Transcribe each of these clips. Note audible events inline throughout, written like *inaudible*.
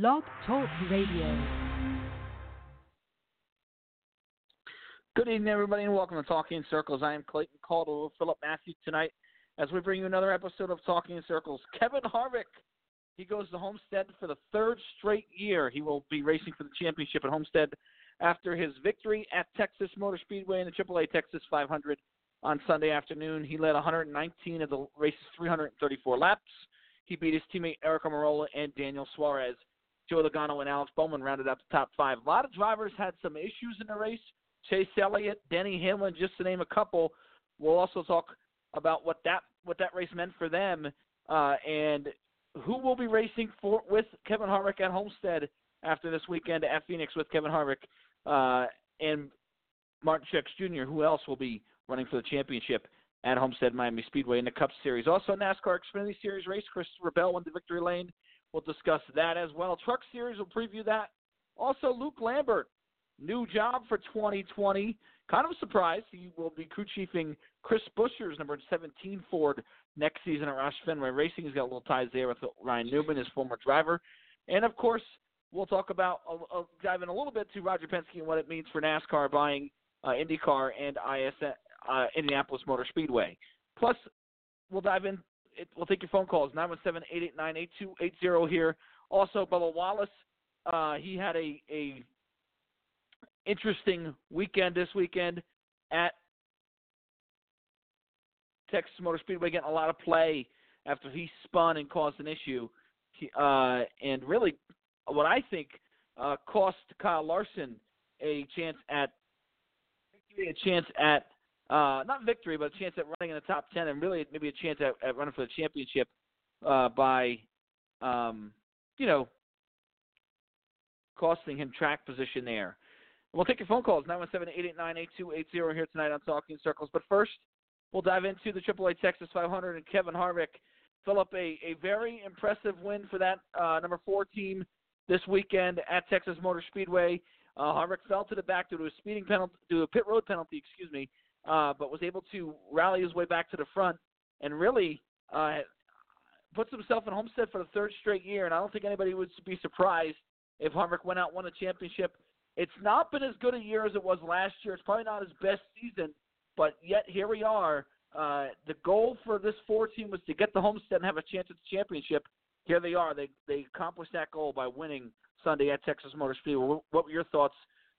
Blog Talk Radio. Good evening, everybody, and welcome to Talking in Circles. I am Clayton Caldwell, Philip Matthews tonight as we bring you another episode of Talking in Circles. Kevin Harvick, he goes to Homestead for the third straight year. He will be racing for the championship at Homestead after his victory at Texas Motor Speedway in the AAA Texas 500 on Sunday afternoon. He led 119 of the race's 334 laps. He beat his teammate Aric Almirola and Daniel Suarez. Joe Logano and Alex Bowman rounded out the top five. A lot of drivers had some issues in the race. Chase Elliott, Denny Hamlin, just to name a couple. We'll also talk about what that what that race meant for them uh, and who will be racing for with Kevin Harvick at Homestead after this weekend at Phoenix with Kevin Harvick uh, and Martin Truex Jr. Who else will be running for the championship at Homestead Miami Speedway in the Cup Series? Also, NASCAR Xfinity Series race. Christopher Bell won the victory lane. We'll discuss that as well. Truck Series will preview that. Also, Luke Lambert New job for 2020. Kind of a surprise. He will be crew chiefing Chris Buescher's number 17 Ford next season at Roush Fenway Racing. He's got a little ties there with Ryan Newman, his former driver. And of course, we'll talk about, uh, uh, dive in a little bit to Roger Penske and what it means for NASCAR buying uh, IndyCar and IS, uh, Indianapolis Motor Speedway. Plus, we'll dive in. It, we'll take your phone calls 917-889-8280 here. Also, Bubba Wallace, uh, he had a, a interesting weekend this weekend at Texas Motor Speedway, getting a lot of play after he spun and caused an issue, he, uh, and really, what I think uh, cost Kyle Larson a chance at a chance at uh, not victory, but a chance at running in the top ten, and really maybe a chance at, at running for the championship uh, by, um, you know, costing him track position there. We'll take your phone calls, 917-889-8280 here tonight on Talking Circles. But first, we'll dive into the AAA Texas 500 and Kevin Harvick. Philip, a, a very impressive win for that uh, number four team this weekend at Texas Motor Speedway. Uh, Harvick fell to the back due to a speeding penalty, due to a pit road penalty, excuse me, uh, but was able to rally his way back to the front and really uh, puts himself in Homestead for the third straight year. And I don't think anybody would be surprised if Harvick went out won a championship it's not been as good a year as it was last year. It's probably not his best season, but yet here we are. Uh, the goal for this four team was to get the Homestead and have a chance at the championship. Here they are. They they accomplished that goal by winning Sunday at Texas Motor Speedway. What were your thoughts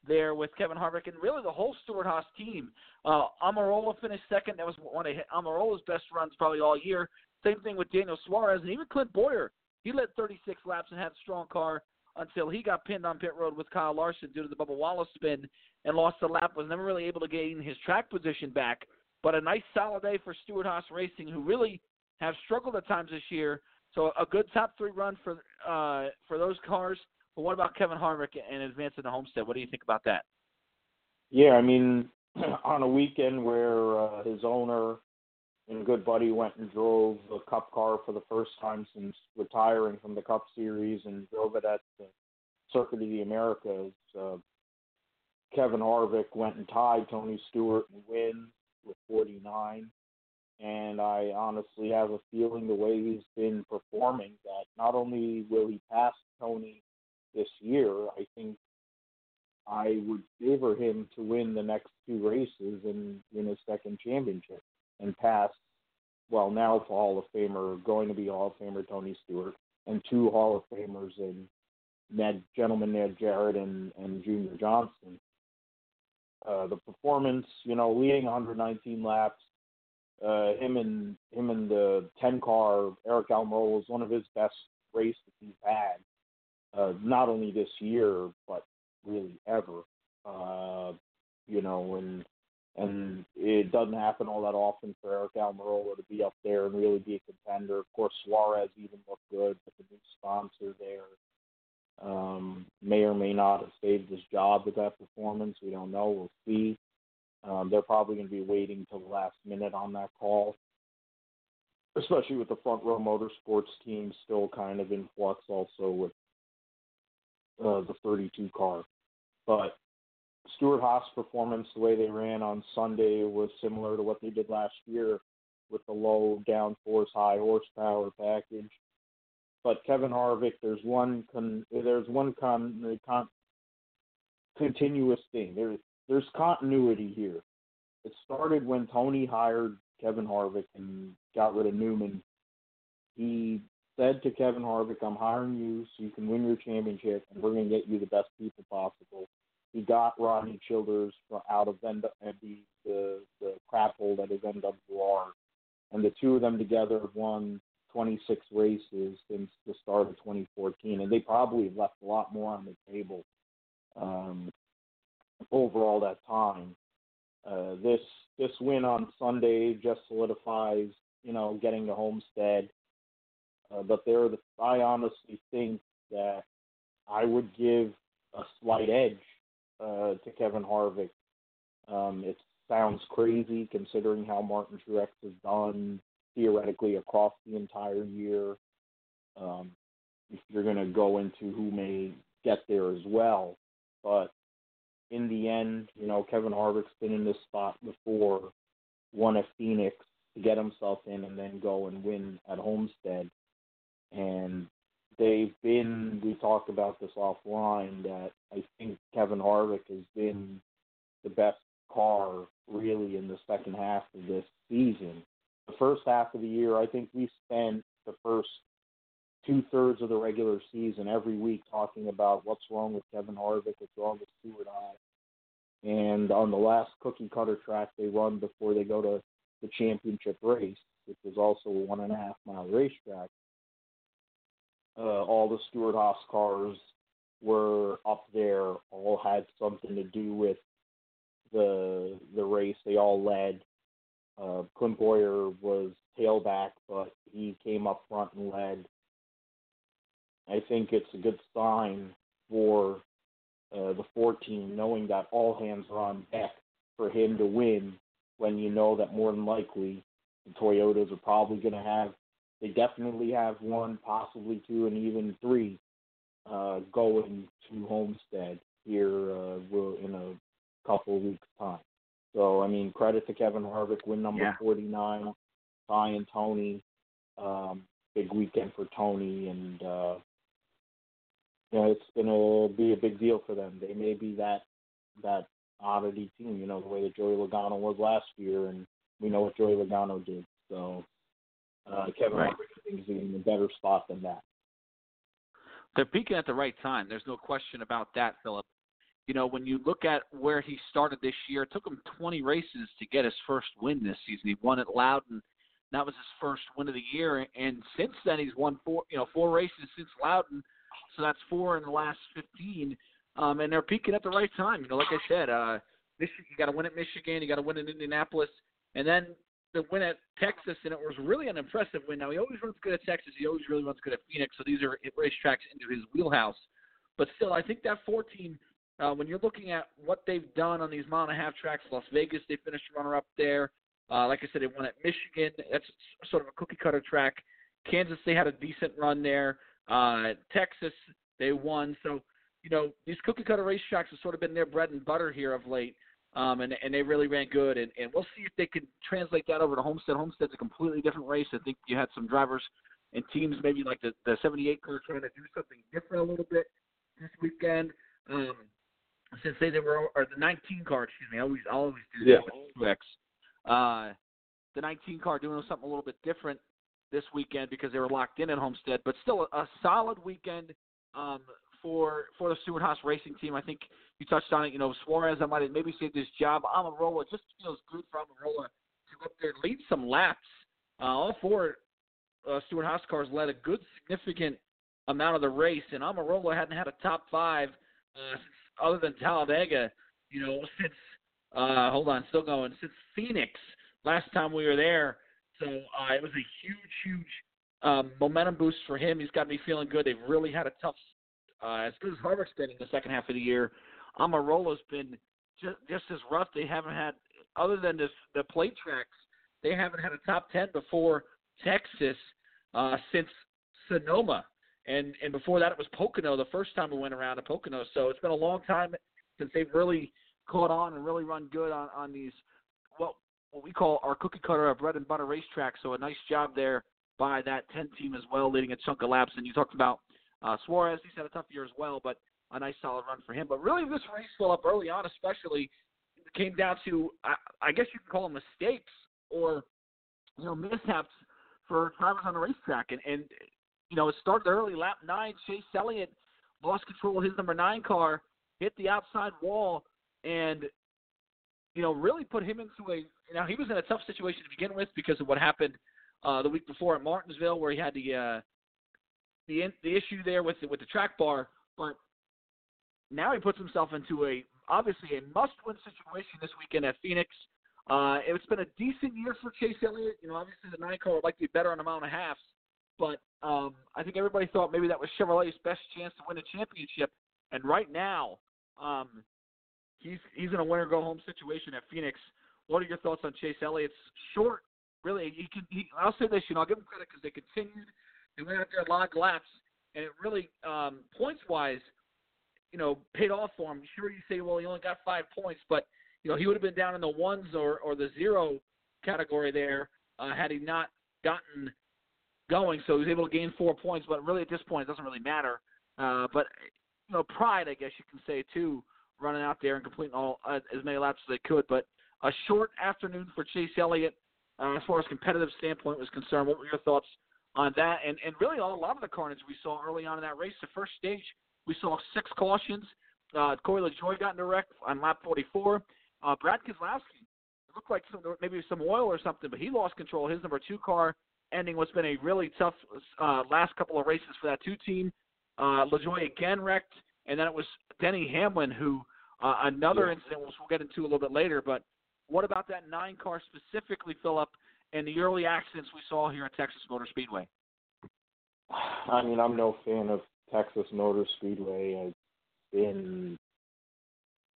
there with Kevin Harvick and really the whole Stewart-Haas team? Uh, Almirola finished second. That was one of Almirola's best runs probably all year. Same thing with Daniel Suarez and even Clint Bowyer. He led 36 laps and had a strong car until he got pinned on pit road with Kyle Larson due to the Bubba Wallace spin and lost the lap. Was never really able to gain his track position back. But a nice solid day for Stewart-Haas Racing, who really have struggled at times this year. So a good top three run for uh, for those cars. But what about Kevin Harvick and advancing to Homestead? What do you think about that? Yeah, I mean, *clears throat* on a weekend where uh, his owner and good buddy went and drove a Cup car for the first time since retiring from the Cup Series and drove it at the Circuit of the Americas. Uh, Kevin Harvick went and tied Tony Stewart and win with 49. And I honestly have a feeling the way he's been performing that not only will he pass Tony this year, I think I would favor him to win the next two races and win his second championship and pass, well, now it's Hall of Famer, going to be Hall of Famer Tony Stewart, and two Hall of Famers in Ned, gentleman Ned Jarrett and, and Junior Johnson. Uh, the performance, you know, leading 119 laps, uh, him and him and the 10 car Aric Almirola was one of his best races he's had, uh, not only this year but really ever. Uh, you know, and and it doesn't happen all that often for Aric Almirola to be up there and really be a contender. Of course, Suarez even looked good but the new sponsor there. Um, may or may not have saved his job with that performance. We don't know. We'll see. Um, they're probably going to be waiting till the last minute on that call, especially with the front row motorsports team still kind of in flux, also with uh, the 32 car. But Stewart Haas performance, the way they ran on Sunday, was similar to what they did last year with the low downforce, high horsepower package. But Kevin Harvick, there's one con, there's one con, con continuous thing. There's there's continuity here. It started when Tony hired Kevin Harvick and got rid of Newman. He said to Kevin Harvick, "I'm hiring you so you can win your championship, and we're going to get you the best people possible." He got Rodney Childers out of the the, the crap hole that is MWR and the two of them together have won 26 races since the start of 2014, and they probably left a lot more on the table um, overall that time. Uh, this this win on Sunday just solidifies, you know, getting to Homestead. Uh, but there, are the, I honestly think that I would give a slight edge uh, to Kevin Harvick. Um, it's sounds crazy considering how Martin Truex has done theoretically across the entire year. Um, if you're going to go into who may get there as well, but in the end, you know, Kevin Harvick's been in this spot before, won at Phoenix to get himself in, and then go and win at Homestead. And they've been. We talked about this offline that I think Kevin Harvick has been the best car really in the second half of this season. The first half of the year, I think we spent the first two thirds of the regular season every week talking about what's wrong with Kevin Harvick, what's wrong with Stewart Haas. And on the last cookie cutter track they run before they go to the championship race, which is also a one and a half mile racetrack, uh, all the Stewart Haas cars were up there, all had something to do with the the race. They all led. Uh, Clint Bowyer was tailback, but he came up front and led. I think it's a good sign for uh, the 14, knowing that all hands are on deck for him to win. When you know that more than likely the Toyotas are probably going to have, they definitely have one, possibly two, and even three uh, going to Homestead here uh, in a couple weeks' time. So I mean, credit to Kevin Harvick, win number yeah. 49, Ty and Tony. Um, big weekend for Tony, and uh, you know it's gonna be a big deal for them. They may be that that oddity team, you know, the way that Joey Logano was last year, and we know what Joey Logano did. So uh, Kevin right. Harvick I think is in a better spot than that. They're peaking at the right time. There's no question about that, Philip you know, when you look at where he started this year, it took him 20 races to get his first win this season. He won at Loudon. That was his first win of the year, and since then he's won four, you know, four races since Loudon. So that's four in the last 15, um, and they're peaking at the right time. You know, like I said, uh, Michigan, you got to win at Michigan, you got to win in Indianapolis, and then the win at Texas, and it was really an impressive win. Now he always runs good at Texas, he always really runs good at Phoenix, so these are racetracks into his wheelhouse. But still, I think that 14 uh, when you're looking at what they've done on these mile and a half tracks, Las Vegas, they finished runner up there. Uh, like I said, they won at Michigan. That's sort of a cookie cutter track. Kansas, they had a decent run there. Uh, Texas, they won. So, you know, these cookie cutter racetracks have sort of been their bread and butter here of late. Um, and, and they really ran good. And, and we'll see if they can translate that over to Homestead. Homestead's a completely different race. I think you had some drivers and teams, maybe like the, the 78 car, trying to do something different a little bit this weekend. Um, since they, they were or the 19 car, excuse me, I always I always do yeah. that. Uh, the 19 car doing something a little bit different this weekend because they were locked in at Homestead, but still a, a solid weekend um, for for the Stewart Haas Racing Team. I think you touched on it. You know, Suarez, I might have maybe saved his job. Almirola just feels good for Almirola to up there lead some laps. Uh, all four uh, Stewart Haas cars led a good significant amount of the race, and Almirola hadn't had a top five uh, other than Talladega, you know, since uh, hold on, still going since Phoenix last time we were there. So uh, it was a huge, huge um, momentum boost for him. He's got me feeling good. They've really had a tough, uh, as good as Harvick's been in the second half of the year. Almirola's been just, just as rough. They haven't had, other than this, the plate tracks, they haven't had a top ten before Texas uh, since Sonoma, and and before that it was Pocono. The first time we went around to Pocono, so it's been a long time since they've really caught on and really run good on on these what what we call our cookie cutter, our bread and butter racetrack. So a nice job there by that 10 team as well, leading a chunk of laps. And you talked about uh, Suarez; he's had a tough year as well, but a nice solid run for him. But really, this race up early on, especially came down to I, I guess you can call them mistakes or you know mishaps for drivers on the racetrack. And, and you know it started early, lap nine. Chase Elliott lost control of his number nine car, hit the outside wall, and you know really put him into a. Now he was in a tough situation to begin with because of what happened uh, the week before at Martinsville, where he had the uh, the the issue there with the, with the track bar, but now he puts himself into a obviously a must-win situation this weekend at Phoenix. Uh, it's been a decent year for Chase Elliott. You know, obviously the nine car would like to be better on a mile and a half, but um, I think everybody thought maybe that was Chevrolet's best chance to win a championship. And right now, um, he's he's in a winner go home situation at Phoenix. What are your thoughts on Chase Elliott's short? Really, he can. He, I'll say this, you know, I'll give him credit because they continued. They went out there a lot of laps, and it really um, points wise you know, paid off for him. Sure, you say, well, he only got five points, but you know, he would have been down in the ones or or the zero category there uh, had he not gotten going. So he was able to gain four points, but really at this point, it doesn't really matter. Uh, but you know, pride, I guess you can say too, running out there and completing all uh, as many laps as they could. But a short afternoon for Chase Elliott, uh, as far as competitive standpoint was concerned. What were your thoughts on that? And and really, a lot of the carnage we saw early on in that race, the first stage we saw six cautions. Uh, Corey LaJoie got in a wreck on lap 44. Uh, Brad Keselowski, looked like some, maybe some oil or something, but he lost control. His number two car ending what's been a really tough uh, last couple of races for that two team. Uh, LaJoie again wrecked, and then it was Denny Hamlin who uh, another yeah. incident, which we'll get into a little bit later. But what about that nine car specifically, Philip, and the early accidents we saw here at Texas Motor Speedway? I mean, I'm no fan of Texas Motor Speedway. I've been,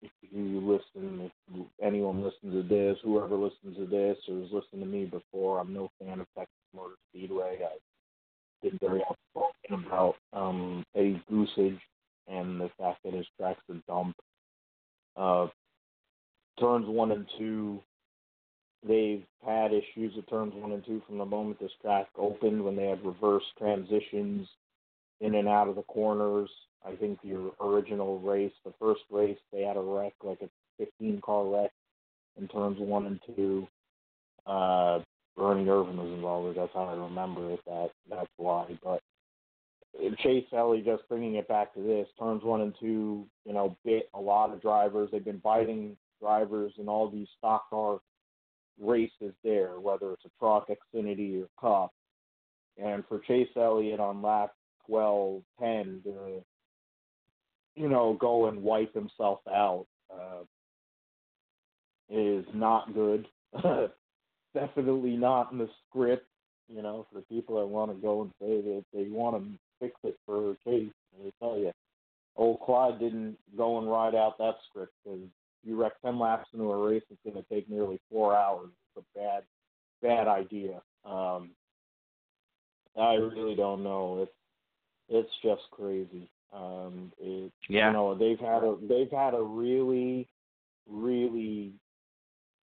if you listen, if anyone listens to this, whoever listens to this or has listened to me before, I'm no fan of Texas Motor Speedway. I've been very outspoken about um, Eddie Gossage and the fact that his tracks are dump. Uh, turns one and two, they've had issues with turns one and two from the moment this track opened when they had reverse transitions in and out of the corners. I think the original race, the first race, they had a wreck, like a 15 car wreck in turns one and two. Uh, Ernie Irvan was involved. That's how I remember it. That that's why. But Chase Elliott, just bringing it back to this, turns one and two, you know, bit a lot of drivers. They've been biting drivers in all these stock car races there, whether it's a truck, Xfinity, or Cup. And for Chase Elliott on lap 12, 10 to, you know, go and wipe himself out uh, is not good. *laughs* Definitely not in the script. You know, for the people that want to go and say that they want to fix it for Chase, they tell you, old Clyde didn't go and ride out that script because you wreck 10 laps into a race, it's going to take nearly four hours. It's a bad, bad idea. Um, I really don't know. It's it's just crazy. Um, it, yeah. You know, they've had a they've had a really, really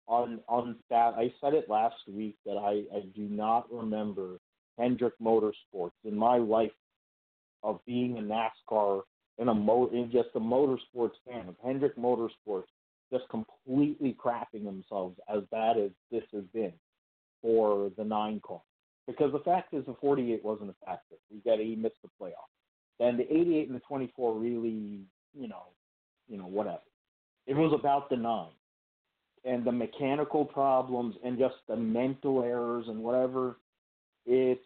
on on unstat. I said it last week that I I do not remember Hendrick Motorsports in my life of being a NASCAR and a mo in just a motorsports fan of Hendrick Motorsports just completely crapping themselves as bad as this has been for the nine car. Because the fact is, the 48 wasn't a factor. We got he missed the playoff. Then the 88 and the 24 really, you know, you know, whatever. It was about the nine and the mechanical problems and just the mental errors and whatever. It's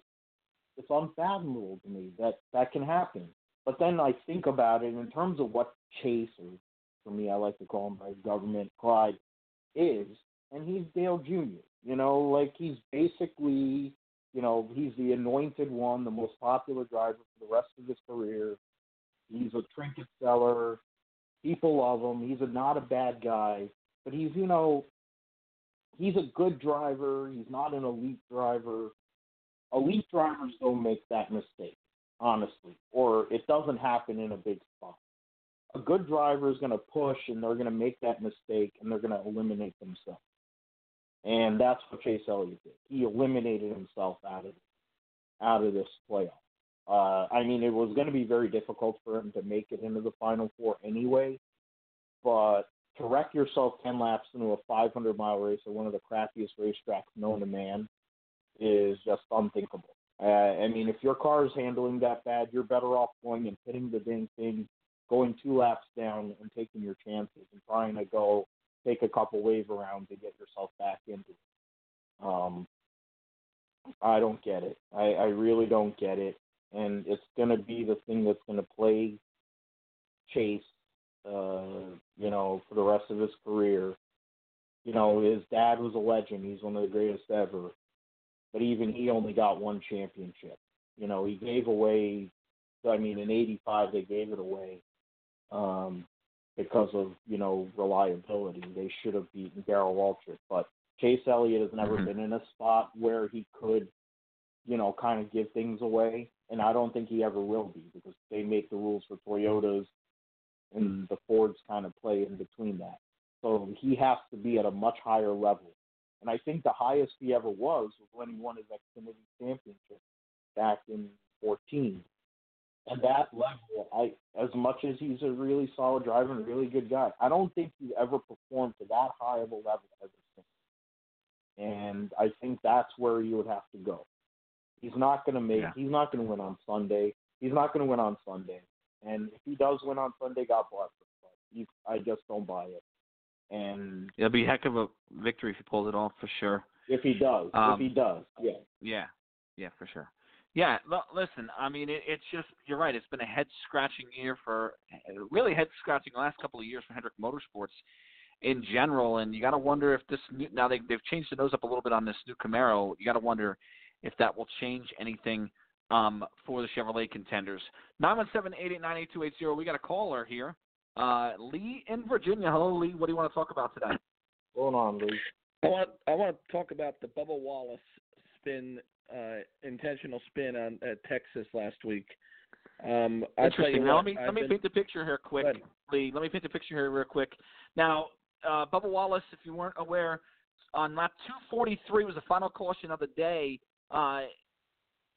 it's unfathomable to me that that can happen. But then I think about it in terms of what Chase, or for me, I like to call him by government, Clyde, is, and he's Dale Jr. You know, like he's basically you know, he's the anointed one, the most popular driver for the rest of his career. He's a trinket seller. People love him. He's a, not a bad guy, but he's, you know, he's a good driver. He's not an elite driver. Elite drivers don't make that mistake, honestly, or it doesn't happen in a big spot. A good driver is going to push and they're going to make that mistake and they're going to eliminate themselves. And that's what Chase Elliott did. He eliminated himself out of out of this playoff. Uh, I mean, it was going to be very difficult for him to make it into the Final Four anyway. But to wreck yourself 10 laps into a 500 mile race at one of the crappiest racetracks known to man is just unthinkable. Uh, I mean, if your car is handling that bad, you're better off going and hitting the dang thing, going two laps down and taking your chances and trying to go take a couple wave around to get yourself back into it. Um, I don't get it. I, I really don't get it. And it's going to be the thing that's going to plague Chase, uh, you know, for the rest of his career. You know, his dad was a legend. He's one of the greatest ever. But even he only got one championship. You know, he gave away, I mean, in 85, they gave it away. Um, because of you know reliability. They should have beaten Darrell Waltrip, but Chase Elliott has never mm-hmm. been in a spot where he could, you know, kind of give things away, and I don't think he ever will be because they make the rules for Toyotas, and the Fords kind of play in between that. So he has to be at a much higher level. And I think the highest he ever was was when he won his Xfinity championship back in 14 at that level, I as much as he's a really solid driver and a really good guy, I don't think he's ever performed to that high of a level ever since. And I think that's where he would have to go. He's not going to make. Yeah. He's not going to win on Sunday. He's not going to win on Sunday. And if he does win on Sunday, God bless him. But he, I just don't buy it. And it'll be a heck of a victory if he pulls it off for sure. If he does, um, if he does, yeah, yeah, yeah, for sure. Yeah, l- listen. I mean, it, it's just you're right. It's been a head scratching year for really head scratching the last couple of years for Hendrick Motorsports in general, and you got to wonder if this new, now they they've changed the nose up a little bit on this new Camaro. You got to wonder if that will change anything um, for the Chevrolet contenders. Nine one seven eight eight nine eight two eight zero. We got a caller here. Uh, Lee in Virginia. Hello, Lee. What do you want to talk about today? What's going on, Lee? I want I want to talk about the Bubba Wallace spin uh, intentional spin on at Texas last week. Um, Interesting. Now, let me I've let me been... paint the picture here quick, Lee. Let me paint the picture here real quick. Now, uh, Bubba Wallace, if you weren't aware, on lap 243 was the final caution of the day. Uh,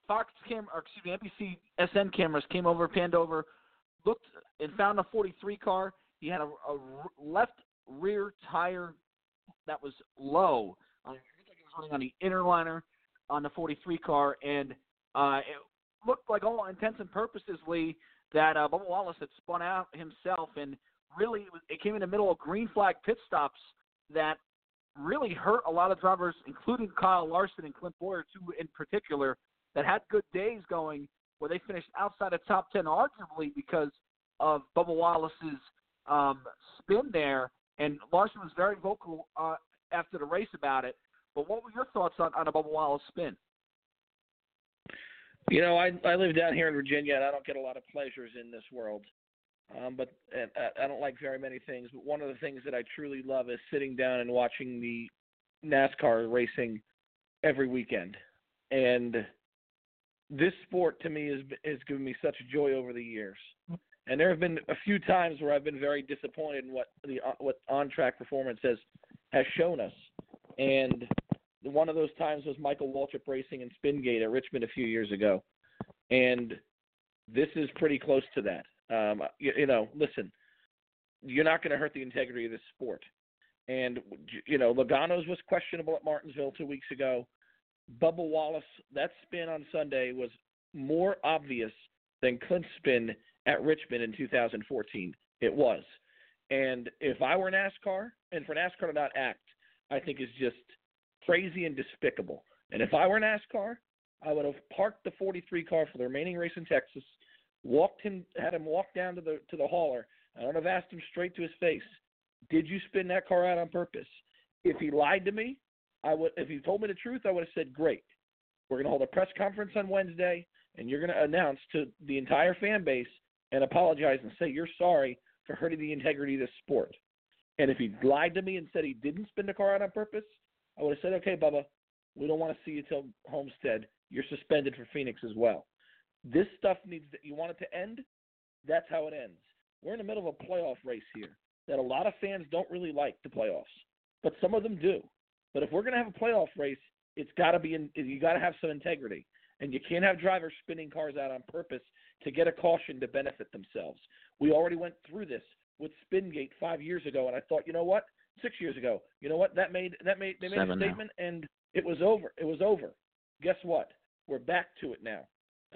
Fox cam, or excuse me, NBC SN cameras came over, panned over, looked and found a 43 car. He had a, a left rear tire that was low. Uh, it looked like he was running on the inner liner on the 43 car, and uh, it looked like all intents and purposes, Lee, that uh, Bubba Wallace had spun out himself, and really it, came in the middle of green flag pit stops that really hurt a lot of drivers, including Kyle Larson and Clint Bowyer, two in particular, that had good days going where they finished outside of top 10, arguably because of Bubba Wallace's um, spin there. And Larson was very vocal uh, after the race about it. But what were your thoughts on, on a Bubba Wallace spin? You know, I I live down here in Virginia, and I don't get a lot of pleasures in this world. Um, but and, I don't like very many things. But one of the things that I truly love is sitting down and watching the NASCAR racing every weekend. And this sport to me has has given me such joy over the years. And there have been a few times where I've been very disappointed in what the what on track performance has has shown us. And one of those times was Michael Waltrip racing in Spingate at Richmond a few years ago, and this is pretty close to that. Um, you, you know, listen, you're not going to hurt the integrity of this sport. And you know, Logano's was questionable at Martinsville two weeks ago. Bubba Wallace, that spin on Sunday was more obvious than Clint's spin at Richmond in 2014. It was. And if I were NASCAR, and for NASCAR to not act, I think is just crazy and despicable. And if I were NASCAR, I would have parked the 43 car for the remaining race in Texas, walked him, had him walk down to the to the hauler. And I would have asked him straight to his face, "Did you spin that car out on purpose?" If he lied to me, I would. If he told me the truth, I would have said, "Great." We're going to hold a press conference on Wednesday, and you're going to announce to the entire fan base and apologize and say you're sorry for hurting the integrity of this sport. And if he lied to me and said he didn't spin the car out on purpose, I would have said, okay, Bubba, we don't want to see you till Homestead. You're suspended for Phoenix as well. This stuff needs to, you want it to end? That's how it ends. We're in the middle of a playoff race here that a lot of fans don't really like the playoffs, but some of them do. But if we're going to have a playoff race, it's got to be in, you got to have some integrity, and you can't have drivers spinning cars out on purpose to get a caution to benefit themselves. We already went through this with Spingate five years ago, and I thought, you know what, six years ago, you know what, that made that made they made Seven a statement, and it was over. It was over. Guess what? We're back to it now.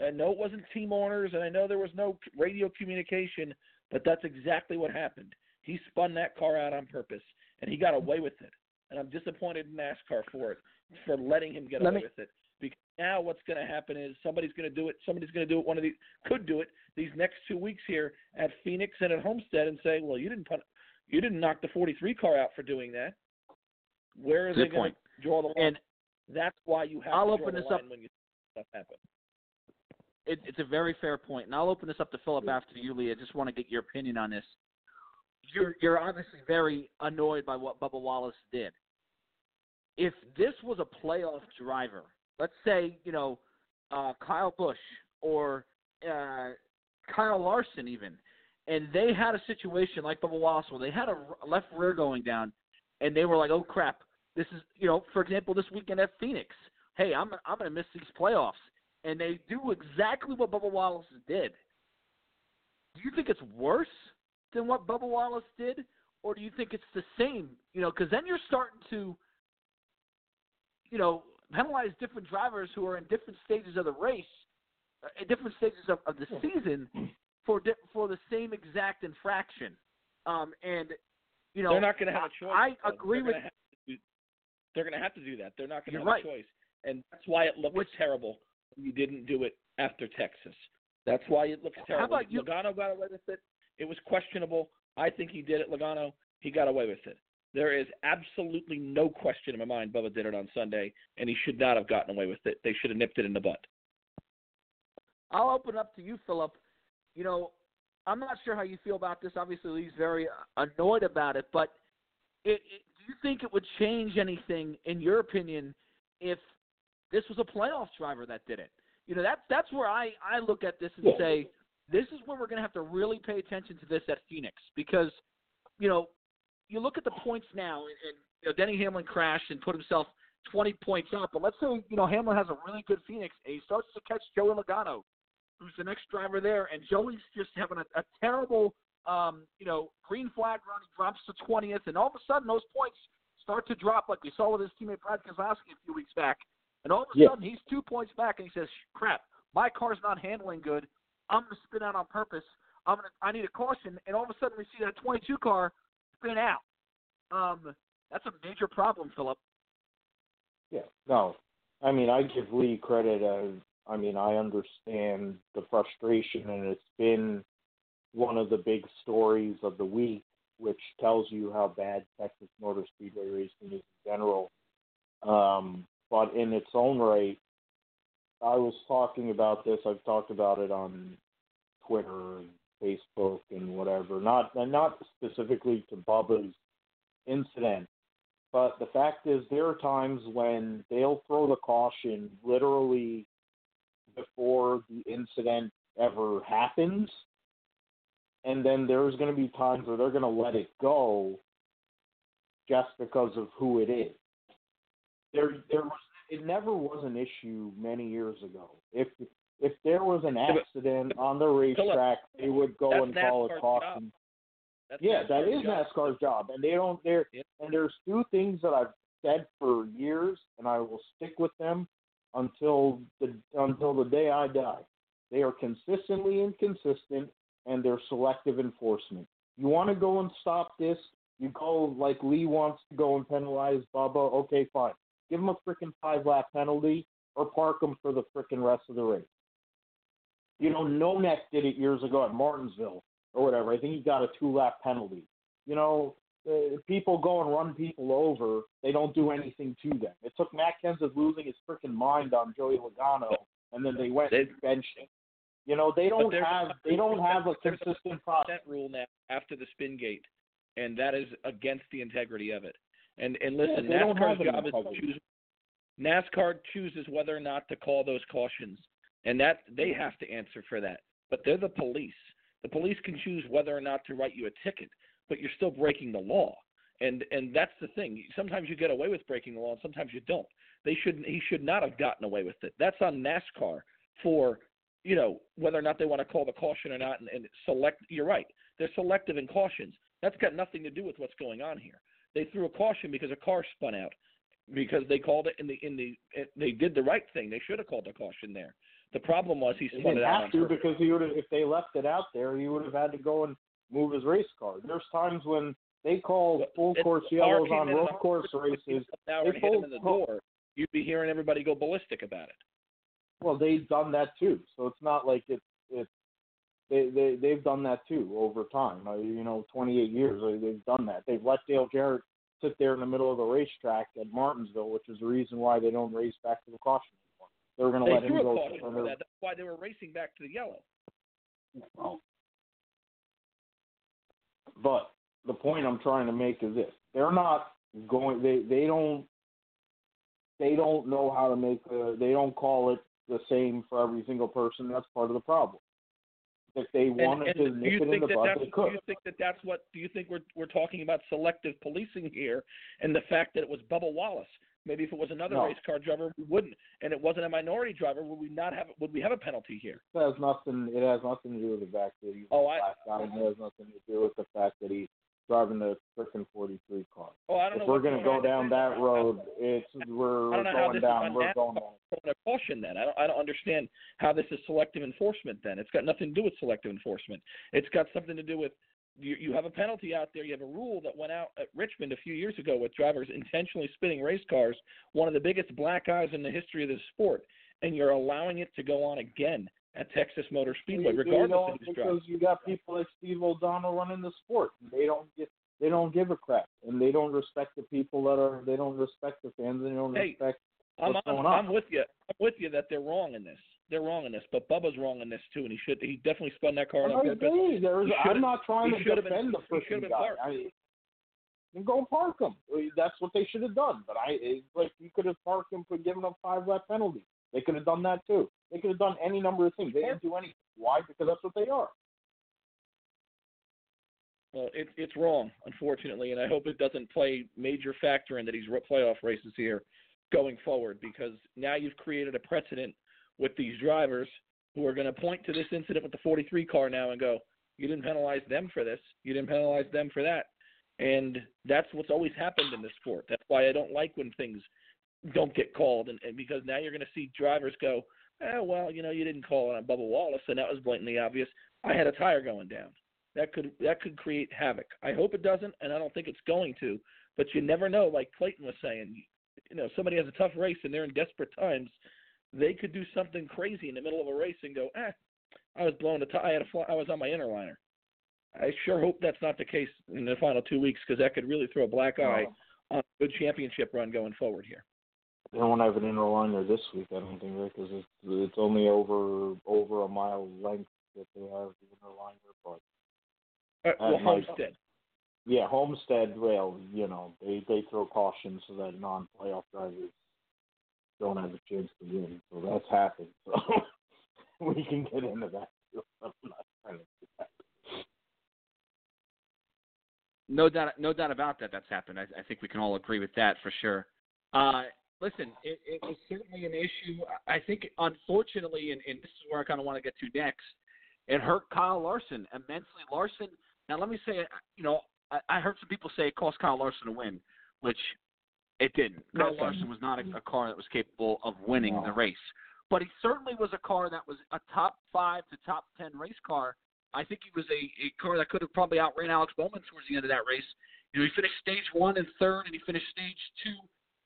I know it wasn't team owners, and I know there was no radio communication, but that's exactly what happened. He spun that car out on purpose, and he got away with it. And I'm disappointed in NASCAR for it, for letting him get Let away me- with it. Because now what's going to happen is somebody's going to do it. Somebody's going to do it. One of these could do it these next two weeks here at Phoenix and at Homestead, and say, "Well, you didn't put, you didn't knock the 43 car out for doing that." Where are Good they going to draw the line? And That's why you have I'll to open this up- when you stuff happen. it, it's a very fair point, and I'll open this up to Philip after you, Lee. I just want to get your opinion on this. You're you're obviously very annoyed by what Bubba Wallace did. If this was a playoff driver, let's say you know uh, Kyle Busch or uh, Kyle Larson, even, and they had a situation like Bubba Wallace where they had a left rear going down, and they were like, "Oh crap, this is you know, for example, this weekend at Phoenix, hey, I'm I'm going to miss these playoffs." and they do exactly what Bubba Wallace did. Do you think it's worse than what Bubba Wallace did, or do you think it's the same? You know, because then you're starting to, you know, penalize different drivers who are in different stages of the race, at different stages of, of the season, for di- for the same exact infraction. Um, and you know, they're not going to have a choice. I though. agree they're with. Gonna do, they're going to have to do that. They're not going to have right. a choice, and that's why it looks Which- terrible. when You didn't do it after Texas. That's why it looks terrible. How about you- Logano got away with it. It was questionable. I think he did it. Logano, he got away with it. There is absolutely no question in my mind. Bubba did it on Sunday, and he should not have gotten away with it. They should have nipped it in the butt. I'll open up to you, Philip. You know, I'm not sure how you feel about this. Obviously, Lee's very annoyed about it, but it, it, do you think it would change anything, in your opinion, if this was a playoff driver that did it? You know, that's that's where I I look at this and Yeah. say this is where we're going to have to really pay attention to this at Phoenix because, you know, you look at the points now, and, and you know, Denny Hamlin crashed and put himself 20 points up. But let's say you know Hamlin has a really good Phoenix, and he starts to catch Joey Logano, who's the next driver there, and Joey's just having a, a terrible, um, you know, green flag run. He drops to 20th, and all of a sudden those points start to drop, like we saw with his teammate Brad Keselowski a few weeks back. And all of a Yeah. sudden he's two points back, and he says, "Crap, my car's not handling good. I'm going to spin out on purpose. I'm gonna, I need a caution." And all of a sudden we see that 22 car spin out. Um, that's a major problem, Philip. Yeah, no. I mean, I give Lee credit as I mean, I understand the frustration, and it's been one of the big stories of the week, which tells you how bad Texas Motor Speedway racing is in general. Um, but in its own right, I was talking about this. I've talked about it on Twitter, and Facebook, and whatever. Not and not specifically to Bubba's incident, but the fact is, there are times when they'll throw the caution literally before the incident ever happens. And then there's going to be times where they're going to let it go just because of who it is. There, there was, it never was an issue many years ago. If if there was an accident on the racetrack, they would go that's and call NASCAR's a caution. Yeah, that is job. NASCAR's job, and they don't. There and there's two things that I've said for years, and I will stick with them until the until the day I die. They are consistently inconsistent, and they're selective enforcement. You want to go and stop this? You go like Lee wants to go and penalize Bubba. Okay, fine. Give him a freaking five lap penalty, or park him for the freaking rest of the race. You know, No Neck did it years ago at Martinsville or whatever. I think he got a two lap penalty. You know, uh, people go and run people over, they don't do anything to them. It took Matt Kenseth losing his freaking mind on Joey Logano, and then they went They- and benched him. You know, they don't have they don't have a consistent process. Rule now after the spin gate, and that is against the integrity of it. And and listen, they NASCAR's job is to choose. NASCAR chooses whether or not to call those cautions, and that they have to answer for that. But they're the police. The police can choose whether or not to write you a ticket, but you're still breaking the law. And and that's the thing. Sometimes you get away with breaking the law, and sometimes you don't. They should he should not have gotten away with it. That's on NASCAR for you know whether or not they want to call the caution or not, and, and select. You're right. They're selective in cautions. That's got nothing to do with what's going on here. They threw a caution because a car spun out because they called it in the in the they did the right thing. They should have called a caution there. The problem was he spun didn't it out have to because he would have if they left it out there, he would have had to go and move his race car. There's times when they call full if course yellows on in road course races. an hour they and hit him in the pulled- door, you'd be hearing everybody go ballistic about it. Well, they've done that too, so it's not like it's it's they they they've done that too over time. Uh, you know, 28 years they've done that. They've let Dale Jarrett sit there in the middle of the racetrack at Martinsville, which is the reason why they don't race back to the caution anymore. They were going to They let him go. caution under- for that. That's why they were racing back to the yellow. But the point I'm trying to make is this: they're not going. They they don't. They don't know how to make the. They don't call it the same for every single person. That's part of the problem. If they And, wanted and to do you nip it in think the bud, that's, they do you think that that's what? Do you think we're we're talking about selective policing here, and the fact that it was Bubba Wallace? Maybe if it was another No. race car driver, we wouldn't, and it wasn't a minority driver, would we not have? Would we have a penalty here? It has nothing. It has nothing to do with the fact that he's Oh, I- black guy. It has nothing to do with the fact that he's driving the frickin' 43 car. Oh, I don't If know. we're going to go down that road, it's we're I don't know how going this down. We're going down. caution then. I don't I don't understand how this is selective enforcement then. It's got nothing to do with selective enforcement. It's got something to do with you you have a penalty out there. You have a rule that went out at Richmond a few years ago with drivers intentionally spinning race cars, one of the biggest black eyes in the history of the sport, and you're allowing it to go on again at Texas Motor Speedway, You- you regardless know, of because you got people like Steve O'Donnell running the sport. They don't get, they don't give a crap, and they don't respect the people that are. They don't respect the fans, and they don't Hey, respect. I'm what's on, going on. I'm with you. I'm with you that they're wrong in this. They're wrong in this, but Bubba's wrong in this too, and he should he definitely spun that car on I purpose. agree. There's, He I'm not trying to defend been- the freaking guy. parked. I, then go park him. Uh, that's what they should have done. But I, it's like you could have parked him for giving up five lap penalty. They could have done that too. They could have done any number of things. They didn't do anything. Why? Because that's what they are. Well, it's it's wrong, unfortunately, and I hope it doesn't play major factor into these ro- playoff races here going forward because now you've created a precedent with these drivers who are going to point to this incident with the 43 car now and go, "You didn't penalize them for this. You didn't penalize them for that." And that's what's always happened in this sport. That's why I don't like when things don't get called, and, and because now you're going to see drivers go, "Oh well, you know, you didn't call on Bubba Wallace, and that was blatantly obvious. I had a tire going down." that could that could create havoc. I hope it doesn't, and I don't think it's going to. But you never know. Like Clayton was saying, you know, somebody has a tough race and they're in desperate times. They could do something crazy in the middle of a race and go, "Eh, I was blowing a tire. I had a fly, I was on my inner liner." I sure hope that's not the case in the final two weeks because that could really throw a black eye on a good championship run going forward here. They won't want to have an inner liner this week, I don't think, right? Because it's it's only over over a mile length that they have the inner liner. But Uh, well. Homestead. yeah, Homestead, well, you know, they they throw caution so that non-playoff drivers don't have a chance to win. So that's happened. So *laughs* we can get into that. To. No doubt, no doubt about that. That's happened. I, I think we can all agree with that for sure. Uh, listen, it, it was certainly an issue. I think, unfortunately, and, and this is where I kind of want to get to next. It hurt Kyle Larson immensely. Larson. Now, let me say, you know, I, I heard some people say it cost Kyle Larson a win, which it didn't. Kyle Okay. Larson was not a, mm-hmm. a car that was capable of winning No. the race, but he certainly was a car that was a top five to top ten race car. I think he was a, a car that could have probably outran Alex Bowman towards the end of that race. You know, he finished stage one and third, and he finished stage two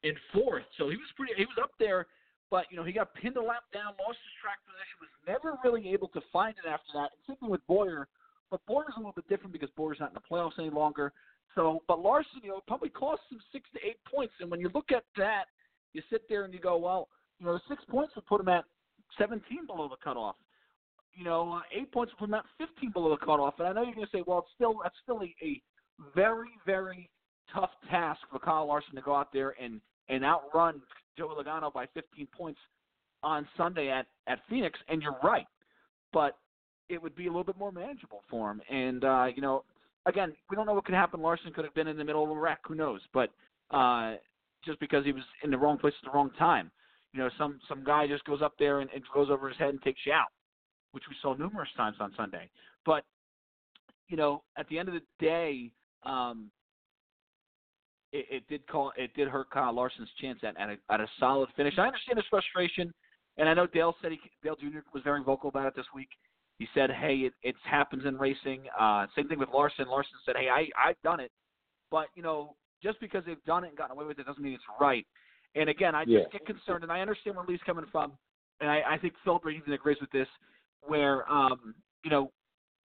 and fourth. So he was pretty. He was up there, but you know, he got pinned a lap down, lost his track position, was never really able to find it after that. And same thing with Bowyer, but Bowyer's a little bit different because Bowyer's not in the playoffs any longer. So, but Larson, you know, probably cost him six to eight points. And when you look at that, you sit there and you go, well, you know, six points would put him at 17 below the cutoff. You know, uh, eight points would put him at 15 below the cutoff. And I know you're going to say, well, it's still that's still a, a very, very tough task for Kyle Larson to go out there and and outrun Joey Logano by 15 points on Sunday at at Phoenix. And you're right, but it would be a little bit more manageable for him. And uh, you know, again, we don't know what could happen. Larson could have been in the middle of a wreck. Who knows? But uh, just because he was in the wrong place at the wrong time, you know, some some guy just goes up there and, and goes over his head and takes you out, which we saw numerous times on Sunday. But you know, at the end of the day, um, it, it did call it did hurt Kyle Larson's chance at at a, at a solid finish. I understand his frustration, and I know Dale said he, Dale Jr. was very vocal about it this week. He said, "Hey, it it happens in racing." Uh, same thing with Larson. Larson said, "Hey, I I've done it, but you know, just because they've done it and gotten away with it doesn't mean it's right." And again, I just Yeah. get concerned, and I understand where Lee's coming from, and I, I think Philip even agrees with this, where um, you know,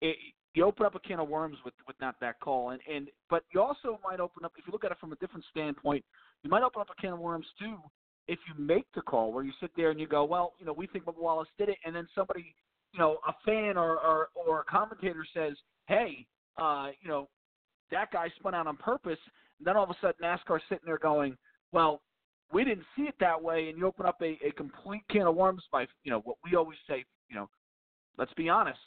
it, you open up a can of worms with with not that call, and and but you also might open up if you look at it from a different standpoint, you might open up a can of worms too if you make the call where you sit there and you go, well, you know, we think Bubba Wallace did it, and then somebody, you know, a fan or or, or a commentator says, hey, uh, you know, that guy spun out on purpose. And then all of a sudden, NASCAR's sitting there going, well, we didn't see it that way, and you open up a, a complete can of worms by, you know, what we always say, you know, let's be honest,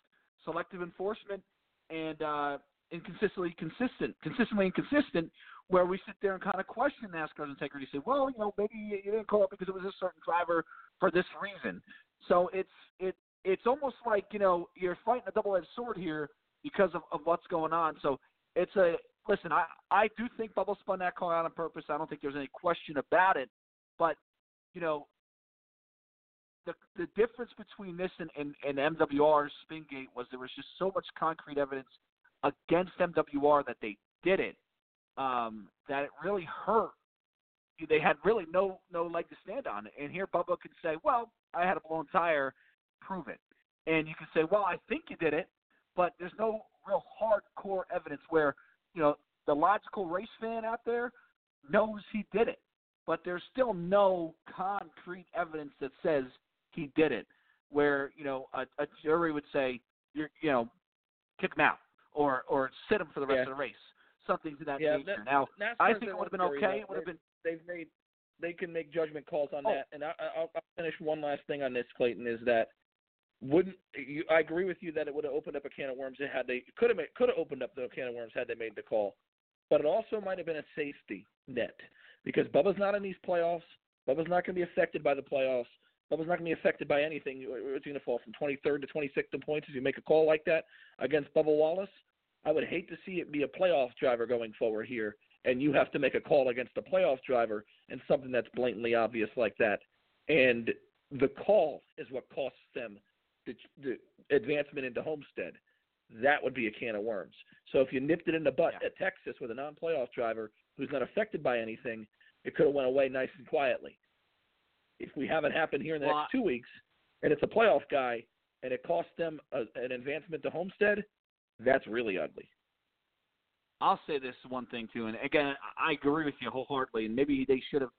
selective enforcement and uh, inconsistently consistent, consistently inconsistent, where we sit there and kind of question NASCAR's integrity. Say, well, you know, maybe you didn't call it because it was a certain driver for this reason. So it's it it's almost like you know you're fighting a double-edged sword here because of, of what's going on. So it's a listen. I I do think Bubba spun that call out on purpose. I don't think there's any question about it. But you know, the the difference between this and, and, and MWR's Spingate was there was just so much concrete evidence against MWR that they did it um, that it really hurt. They had really no no leg to stand on. And here Bubba could say, "Well, I had a blown tire, prove it." And you can say, "Well, I think you did it," but there's no real hardcore evidence where you know the logical race fan out there knows he did it, but there's still no concrete evidence that says he did it. Where you know a, a jury would say, "You're you know, kick him out," or or sit him for the rest Yeah. of the race, something to that Yeah, nature. that- now, I think it would have been okay. It would have been they've made they can make judgment calls on Oh. that. And I, I- I'll, I'll finish one last thing on this, Clayton, is that wouldn't you, I agree with you that it would have opened up a can of worms had they could have could have opened up the can of worms had they made the call, but it also might have been a safety net because Bubba's not in these playoffs. Bubba's not going to be affected by the playoffs. Bubba's not going to be affected by anything. It's going to fall from 23rd to 26th in points if you make a call like that against Bubba Wallace. I would hate to see it be a playoff driver going forward here, and you have to make a call against a playoff driver and something that's blatantly obvious like that. And the call is what costs them the, the advancement into Homestead. That would be a can of worms. So if you nipped it in the butt Yeah. at Texas with a non-playoff driver who's not affected by anything, it could have went away nice and quietly. If we have it happen here in the Well, next two weeks, and it's a playoff guy, and it costs them a, an advancement to Homestead, that's really ugly. I'll say this one thing too, and again, I agree with you wholeheartedly. And maybe they should have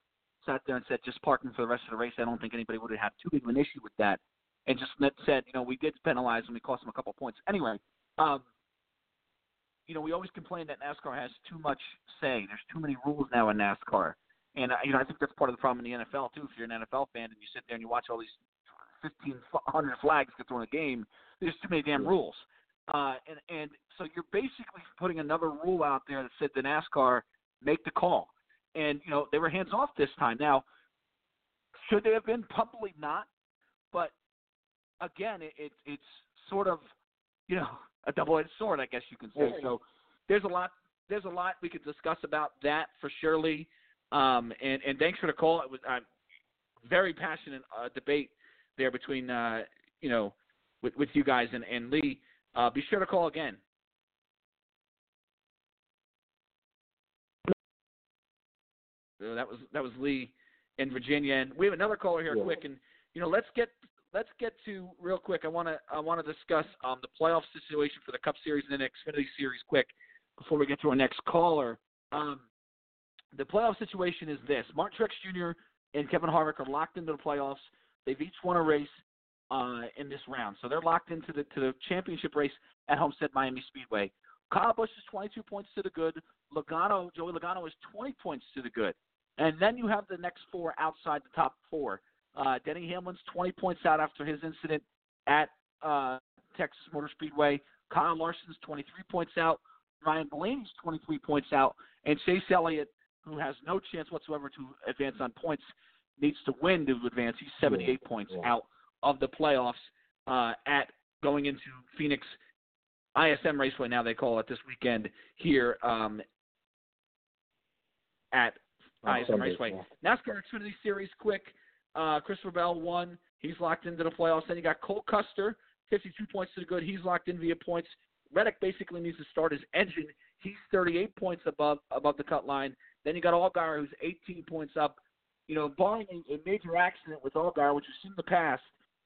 sat there and said, just parking for the rest of the race. I don't think anybody would have had too big of an issue with that, and just said, you know, we did penalize them. We cost them a couple points. Anyway, um, you know, we always complain that NASCAR has too much say. There's too many rules now in NASCAR, and uh, you know, I think that's part of the problem in the NFL too. If you're an NFL fan and you sit there and you watch all these 1,500 flags get thrown in a game, there's too many damn rules. Uh, and and so you're basically putting another rule out there that said to NASCAR, make the call. And you know they were hands off this time. Now, should they have been? Probably not. But again, it, it it's sort of you know a double-edged sword, I guess you can say. So there's a lot there's a lot we could discuss about that for surely. Um, and and thanks for the call. It was uh, very passionate uh, debate there between uh, you know with with you guys and and Lee. Uh, be sure to call again. So that was that was Lee in Virginia, and we have another caller here, Yeah. quick, and you know let's get let's get to real quick. I want to I want to discuss um, the playoff situation for the Cup Series and the Xfinity Series, quick. before we get to our next caller. Um, the playoff situation is this: Martin Truex Jr. and Kevin Harvick are locked into the playoffs. They've each won a race uh, in this round, so they're locked into the to the championship race at Homestead Miami Speedway. Kyle Busch is 22 points to the good. Logano, Joey Logano is 20 points to the good, and then you have the next four outside the top four. Uh, Denny Hamlin's 20 points out after his incident at uh, Texas Motor Speedway. Kyle Larson's 23 points out. Ryan Blaney's 23 points out, and Chase Elliott, who has no chance whatsoever to advance on points, needs to win to advance. He's 78 Yeah, points yeah. out of the playoffs uh, at going into Phoenix ISM Raceway. Now they call it this weekend here um, at On ISM Sunday, Raceway. yeah. NASCAR Xfinity Series quick. Uh, Christopher Bell won. He's locked into the playoffs. Then you got Cole Custer, 52 points to the good. He's locked in via points. Reddick basically needs to start his engine. He's 38 points above above the cut line. Then you got Allgaier, who's 18 points up. You know, barring a, a major accident with Allgaier, which seen in the past,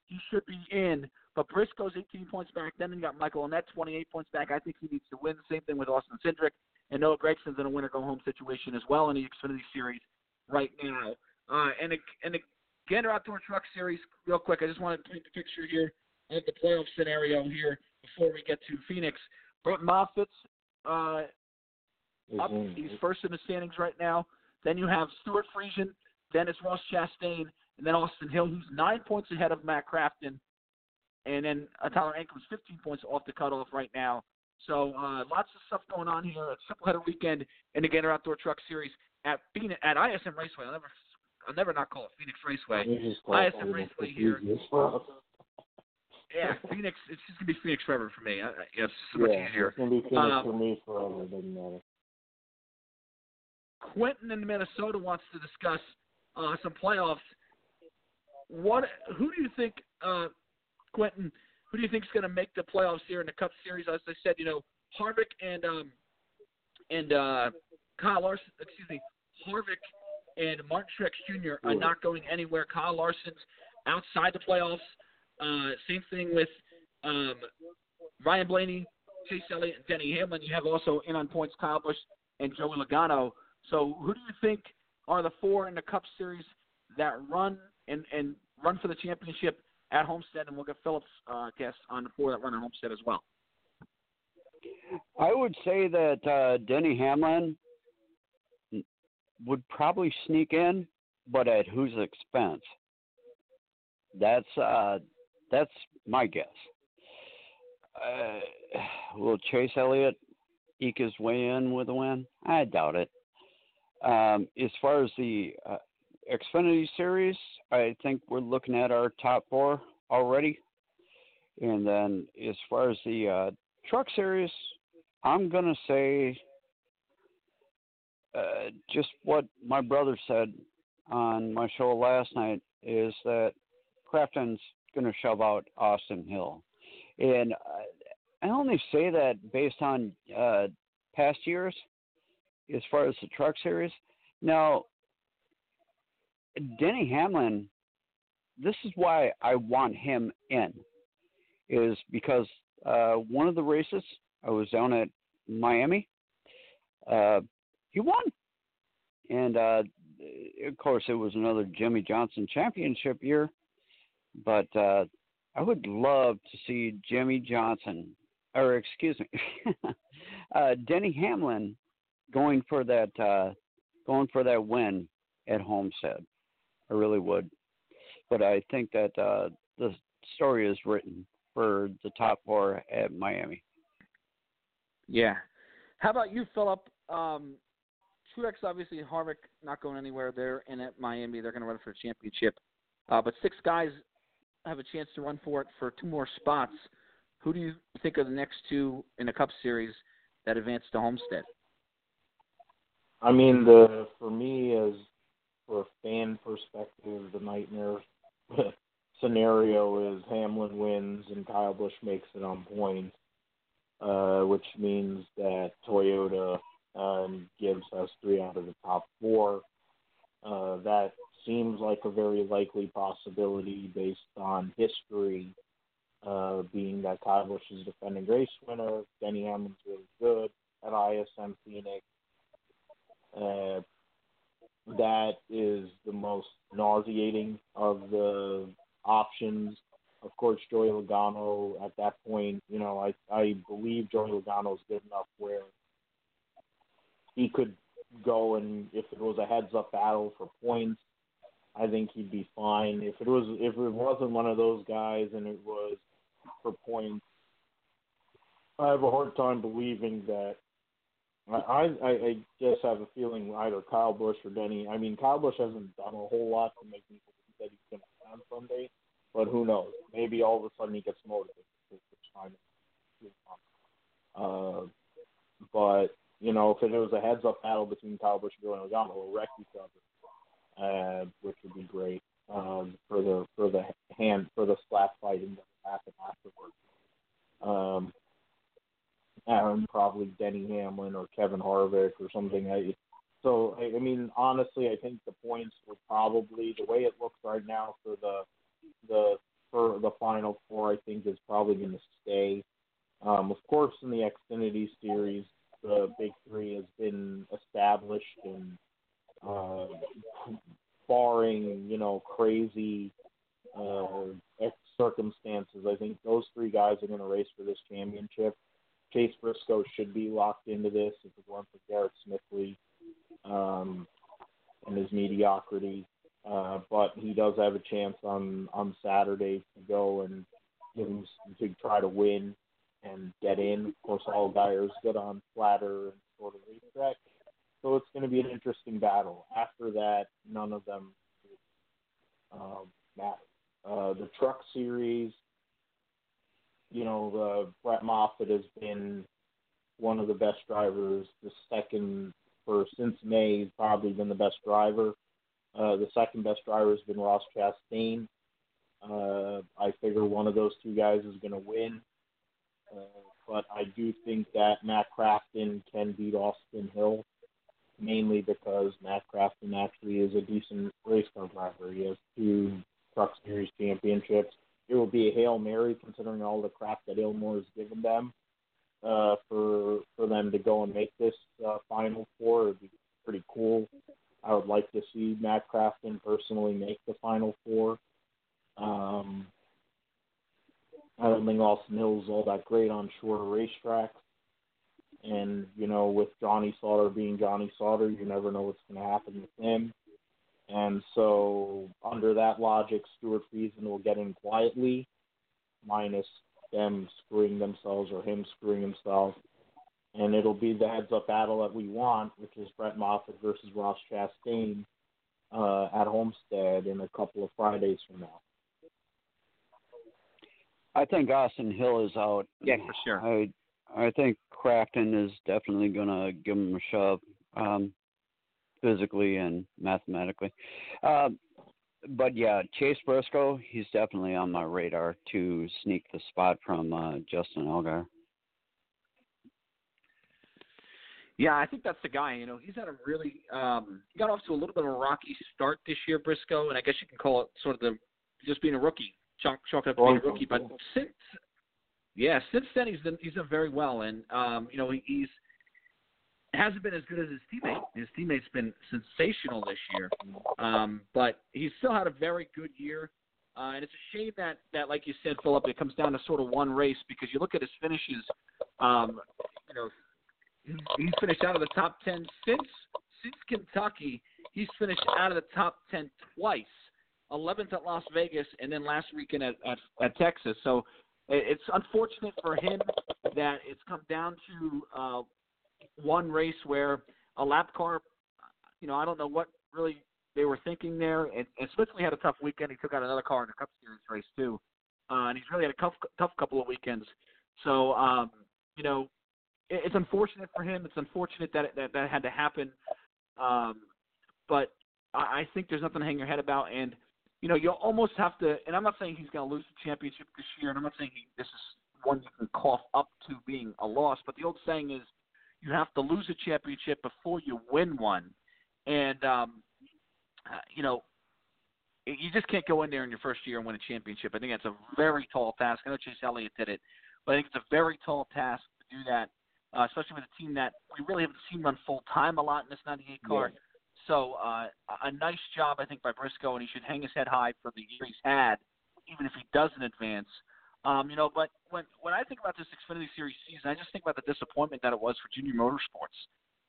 he should be in. But Briscoe's 18 points back. Then you got Michael Annett, 28 points back. I think he needs to win. Same thing with Austin Cindric. And Noah Gragson's in a winner go home situation as well in the Xfinity Series right now. Uh, and a- and a Gander Outdoor Truck Series, real quick. I just want to paint the picture here of the playoff scenario here before we get to Phoenix. Brett Moffitt's uh, up. He's first in the standings right now. Then you have Stewart Friesen, then it's Ross Chastain, and then Austin Hill, who's nine points ahead of Matt Crafton. And then Tyler Ankrum's 15 points off the cutoff right now. So uh, lots of stuff going on here. A triple header weekend in the Gander Outdoor Truck Series at Phoenix, at ISM Raceway. I'll never, I'll never not call it Phoenix Raceway. ISM Raceway here. easiest for us. Yeah, *laughs* Phoenix. It's just gonna be Phoenix forever for me. I, yeah, it's so much yeah, easier. It's gonna be Phoenix Um, for me forever. Doesn't matter. Quentin in Minnesota wants to discuss uh, some playoffs. What? Who do you think, uh, Quentin? Who do you think is going to make the playoffs here in the Cup Series? As I said, you know, Harvick and um, and uh, Kyle Larson. Excuse me, Harvick and Martin Truex Jr. are not going anywhere. Kyle Larson's outside the playoffs. Uh, same thing with um, Ryan Blaney, Chase Elliott, and Denny Hamlin. You have also in on points Kyle Busch and Joey Logano. So who do you think are the four in the Cup Series that run and, and run for the championship at Homestead? And we'll get Phillips' uh, guess on the four that run at Homestead as well. I would say that uh, Denny Hamlin would probably sneak in, but at whose expense? That's uh, that's my guess. Uh, will Chase Elliott eke his way in with a win? I doubt it. Um, as far as the uh, Xfinity Series, I think we're looking at our top four already. And then as far as the uh, Truck Series, I'm going to say uh, just what my brother said on my show last night is that Crafton's going to shove out Austin Hill. And I only say that based on uh, past years as far as the Truck Series. Now, Denny Hamlin, this is why I want him in, is because uh, one of the races I was down at Miami, uh, he won, and uh, of course it was another Jimmie Johnson championship year, but uh, I would love to see Jimmie Johnson, or excuse me, *laughs* uh, Denny Hamlin, going for that uh, going for that win at Homestead. I really would, but I think that uh, the story is written for the top four at Miami. Yeah. How about you, Philip? Um, Truex, obviously, Harvick not going anywhere there, and at Miami they're going to run for a championship. Uh, but six guys have a chance to run for it for two more spots. Who do you think are the next two in the Cup Series that advance to Homestead? I mean, the for me as for a fan perspective, the nightmare *laughs* scenario is Hamlin wins and Kyle Busch makes it on points, uh, which means that Toyota um, gives us three out of the top four. Uh, that seems like a very likely possibility based on history, uh, being that Kyle Busch is defending race winner, Denny Hamlin's really good at ISM Phoenix. Uh, that is the most nauseating of the options. Of course, Joey Logano at that point, you know, I I believe Joey Logano is good enough where he could go and if it was a heads up battle for points, I think he'd be fine. If it was if it wasn't one of those guys and it was for points, I have a hard time believing that. I, I I just have a feeling either Kyle Busch or Denny. I mean, Kyle Busch hasn't done a whole lot to make me believe that he's going to win on Sunday, but who knows? Maybe all of a sudden he gets motivated. Uh, but you know, if it was a heads up battle between Kyle Busch and Joey Logano, we'll wreck each other, uh, which would be great um, for the for the hand for the slap fighting that happened afterwards. Um, probably Denny Hamlin or Kevin Harvick or something. I, so I, I mean, honestly, I think the points were probably the way it looks right now for the the for the final four. I think is probably going to stay. Um, of course, in the Xfinity series, the big three has been established and uh, barring you know crazy uh, circumstances, I think those three guys are going to race for this championship. Chase Briscoe should be locked into this if it weren't for Garrett Smithley um, and his mediocrity. Uh, but he does have a chance on on Saturday to go and to try to win and get in. Of course, all Allgaier's good on flatter and sort of racetrack, so it's going to be an interesting battle. After that, none of them um, matter. Uh, the Truck Series, you know, the Brett Moffitt has been one of the best drivers. The second for since May, he's probably been the best driver. Uh, the second best driver has been Ross Chastain. Uh, I figure one of those two guys is going to win. Uh, but I do think that Matt Crafton can beat Austin Hill, mainly because Matt Crafton actually is a decent race car driver. He has two Truck Series championships. It will be a hail mary considering all the crap that Ilmor has given them uh, for for them to go and make this uh, Final Four. It'd be pretty cool. I would like to see Matt Crafton personally make the Final Four. Um, I don't think Austin Hill's all that great on shorter racetracks. And, you know, with Johnny Sauter being Johnny Sauter, you never know what's going to happen with him. And so, under that logic, Stewart Friesen will get in quietly, minus them screwing themselves or him screwing himself. And it'll be the heads up battle that we want, which is Brett Moffitt versus Ross Chastain uh, at Homestead in a couple of Fridays from now. I think Austin Hill is out. Yeah, for sure. I I think Crafton is definitely going to give him a shove, um, physically and mathematically. Uh, but yeah, Chase Briscoe, he's definitely on my radar to sneak the spot from uh, Justin Allgaier. Yeah, I think that's the guy. You know, he's had a really um, he got off to a little bit of a rocky start this year, Briscoe, and I guess you can call it sort of the just being a rookie chalk chalk up to being a rookie. But since yeah, since then he's done he's done very well, and um, you know he, he's hasn't been as good as his teammate. His teammate's been sensational this year, um, but he's still had a very good year. Uh, and it's a shame that, that, like you said, Philip, it comes down to sort of one race because you look at his finishes. Um, you know, he's finished out of the top ten since since Kentucky. He's finished out of the top ten twice. 11th at Las Vegas, and then last weekend at, at, at Texas. So it's unfortunate for him that it's come down to uh, one race where a lap car, you know, I don't know what really they were thinking there. And, and Smithley had a tough weekend. He took out another car in the Cup Series race too, uh, and he's really had a tough, tough couple of weekends. So, um, you know, it, it's unfortunate for him. It's unfortunate that that that had to happen. Um, but I, I think there's nothing to hang your head about, and you know, you almost have to. And I'm not saying he's going to lose the championship this year, and I'm not saying he, this is one you can cough up to being a loss. But the old saying is, you have to lose a championship before you win one. And um, uh, you know, you just can't go in there in your first year and win a championship. I think that's a very tall task. I know Chase Elliott did it, but I think it's a very tall task to do that. uh, especially with a team that we really haven't seen run full time a lot in this 98 car. Yeah. So uh, a nice job, I think, by Briscoe, and he should hang his head high for the year he's had, even if he doesn't advance. Um, you know, but when when I think about this Xfinity Series season, I just think about the disappointment that it was for Junior Motorsports.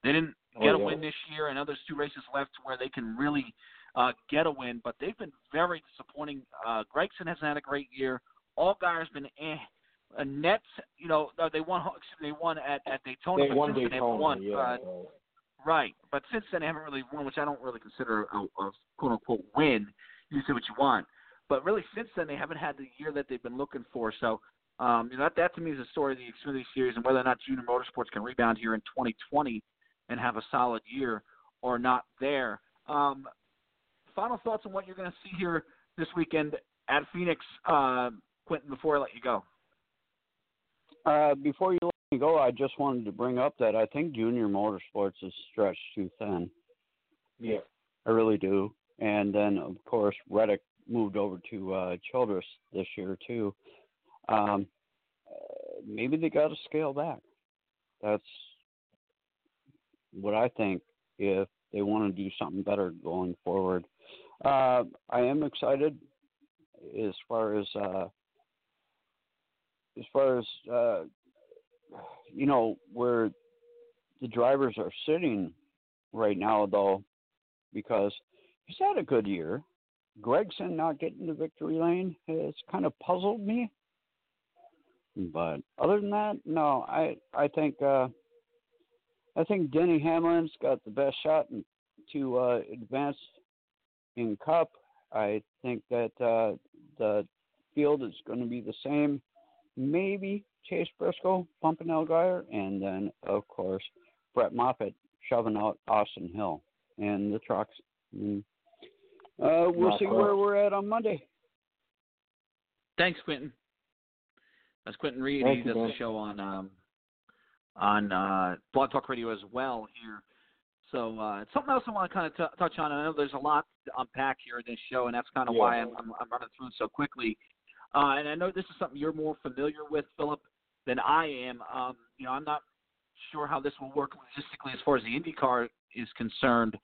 They didn't Oh, get a win this year. I know there's two races left where they can really uh, get a win, but they've been very disappointing. Uh, Gragson hasn't had a great year. Allgaier's been eh. Uh, Nets, you know, they won. Excuse me, they won at at Daytona. They won then they Daytona, won. yeah. Uh, Right, but since then they haven't really won, which I don't really consider a, a quote unquote win. You say what you want, but really since then they haven't had the year that they've been looking for. So, um, you know, that that to me is the story of the Xfinity Series and whether or not Junior Motorsports can rebound here in 2020 and have a solid year or not. There. Um, final thoughts on what you're going to see here this weekend at Phoenix, uh, Quentin. Before I let you go. Uh, before you go, I just wanted to bring up that I think Junior Motorsports is stretched too thin. Yeah. I really do. And then, of course, Reddick moved over to uh, Childress this year too. Um, maybe they got to scale back. That's what I think. If they want to do something better going forward, uh, I am excited as far as uh, as far as uh, you know where the drivers are sitting right now, though, because he's had a good year. Gragson not getting the victory lane has kind of puzzled me. But other than that, no, I I think uh, I think Denny Hamlin's got the best shot in, to uh, advance in Cup. I think that uh, the field is going to be the same. Maybe Chase Briscoe bumping Allgaier, and then of course Brett Moffitt shoving out Austin Hill and the trucks. And, uh, we'll Not see bad. where we're at on Monday. Thanks, Quentin. That's Quentin Reed. Thank he does the show on um, on uh, Blog Talk Radio as well here. So uh, something else I want to kind of t- touch on. I know there's a lot to unpack here in this show, and that's kind of Yeah. why I'm, I'm, I'm running through it so quickly. Uh, and I know this is something you're more familiar with, Philip, than I am. Um, you know, I'm not sure how this will work logistically as far as the IndyCar is concerned.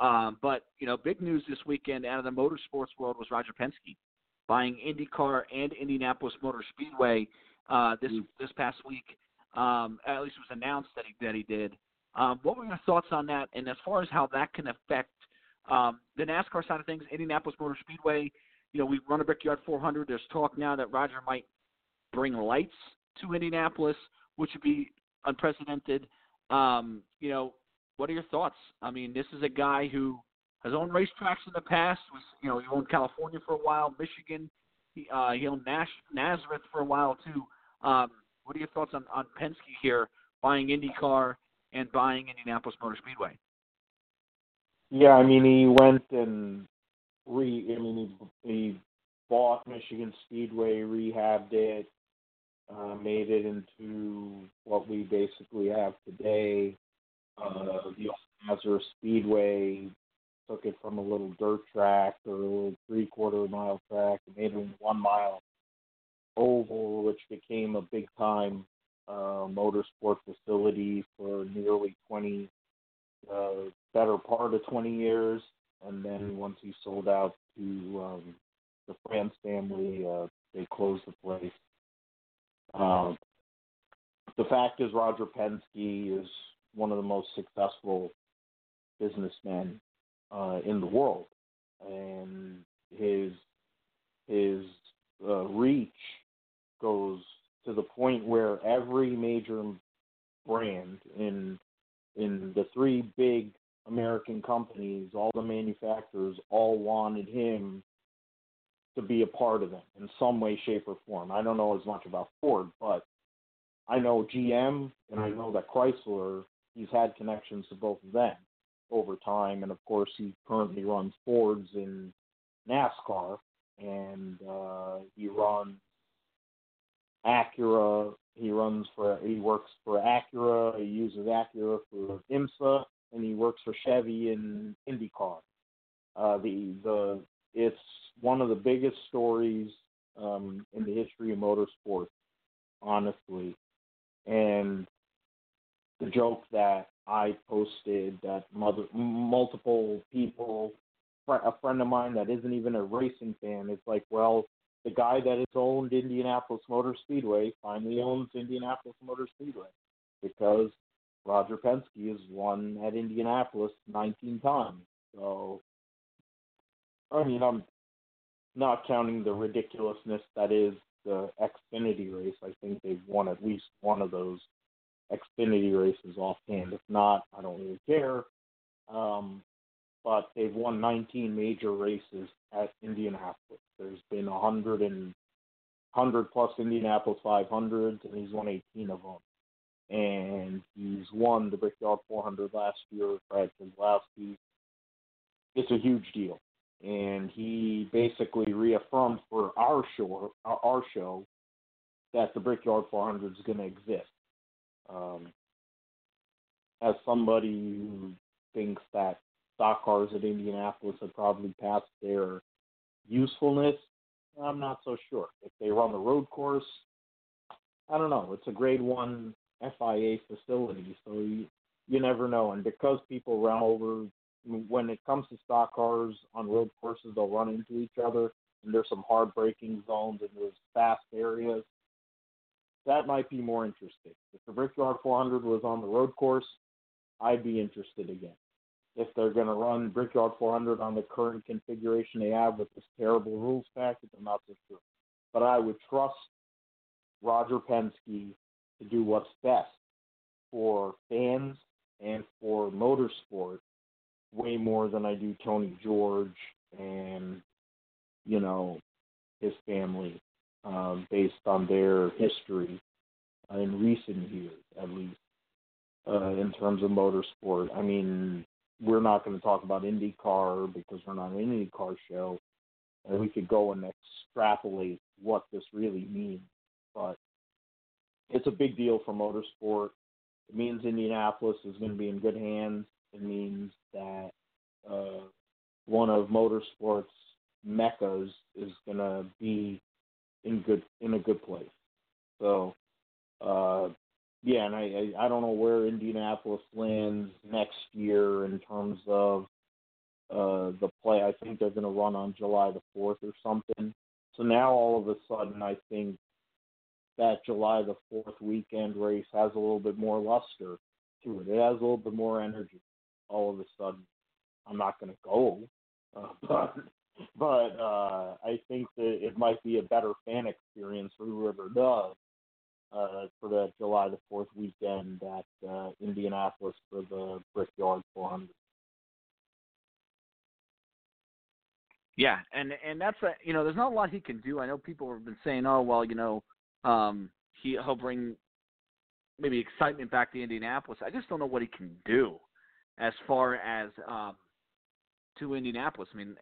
Um, but you know, big news this weekend out of the motorsports world was Roger Penske buying IndyCar and Indianapolis Motor Speedway uh, this this past week. Um, at least it was announced that he that he did. Um, what were your thoughts on that? And as far as how that can affect um, the NASCAR side of things, Indianapolis Motor Speedway. You know, we run a Brickyard 400. There's talk now that Roger might bring lights to Indianapolis, which would be unprecedented. Um, you know, what are your thoughts? I mean, this is a guy who has owned racetracks in the past. Was you know he owned California for a while, Michigan. He uh, he owned Nash, Nazareth for a while too. Um, what are your thoughts on on Penske here buying IndyCar and buying Indianapolis Motor Speedway? Yeah, I mean he went and re. I mean he he bought Michigan Speedway, rehabbed it, uh, made it into what we basically have today. Uh, the Nazareth Speedway took it from a little dirt track or a little three quarter mile track and made it one mile oval, which became a big time uh, motorsport facility for nearly 20, uh, better part of 20 years. And then once he sold out to um, the France family, uh, they closed the place. Um, the fact is, Roger Penske is one of the most successful businessmen uh, in the world, and his his uh, reach goes to the point where every major brand in in the three big American companies, all the manufacturers, all wanted him to be a part of them in some way, shape, or form. I don't know as much about Ford, but I know GM and I know that Chrysler. He's had connections to both of them over time, and of course, he currently runs Fords in NASCAR, and uh, he runs Acura. He runs for he works for Acura. He uses Acura for IMSA, and he works for Chevy in IndyCar. Uh, the the it's one of the biggest stories um, in the history of motorsports, honestly. And the joke that I posted that mother, multiple people, a friend of mine that isn't even a racing fan, is like, well, the guy that has owned Indianapolis Motor Speedway finally owns Indianapolis Motor Speedway because Roger Penske has won at Indianapolis 19 times. So, I mean, I'm not counting the ridiculousness that is the Xfinity race. I think they've won at least one of those Xfinity races offhand. If not, I don't really care. Um, but they've won 19 major races at Indianapolis. There's been 100 and 100 plus Indianapolis 500s, and he's won 18 of them. And he's won the Brickyard 400 last year, Brad Keselowski. It's a huge deal, and he basically reaffirmed for our show, our show, that the Brickyard 400 is going to exist. Um, as somebody who thinks that stock cars at Indianapolis have probably passed their usefulness, I'm not so sure. If they run the road course, I don't know. It's a grade one FIA facility, so you, you never know. And because people run over, when it comes to stock cars on road courses, they'll run into each other, and there's some hard braking zones and there's fast areas. That might be more interesting. If the Brickyard 400 was on the road course, I'd be interested again if they're going to run Brickyard 400 on the current configuration they have with this terrible rules package, I'm not so sure. But I would trust Roger Penske to do what's best for fans and for motorsport way more than I do Tony George and, you know, his family um, based on their history in recent years, at least, uh, in terms of motorsport. I mean, we're not going to talk about IndyCar because we're not an IndyCar show, and we could go and extrapolate what this really means. But it's a big deal for motorsport. It means Indianapolis is going to be in good hands. It means that uh, one of motorsport's meccas is going to be in good in a good place. So uh, yeah, and I, I I don't know where Indianapolis lands next year in terms of uh the play. I think they're going to run on July the fourth or something. So now all of a sudden, I think that July the fourth weekend race has a little bit more luster to it. It has a little bit more energy. All of a sudden, I'm not going to go, uh, *laughs* but but uh, I think that it might be a better fan experience for whoever does uh, for the July the 4th weekend at uh, Indianapolis for the Brickyard 400. Yeah, and and that's a you know there's not a lot he can do. I know people have been saying, oh well, you know, um, he he'll bring maybe excitement back to Indianapolis. I just don't know what he can do as far as um, to Indianapolis. I mean,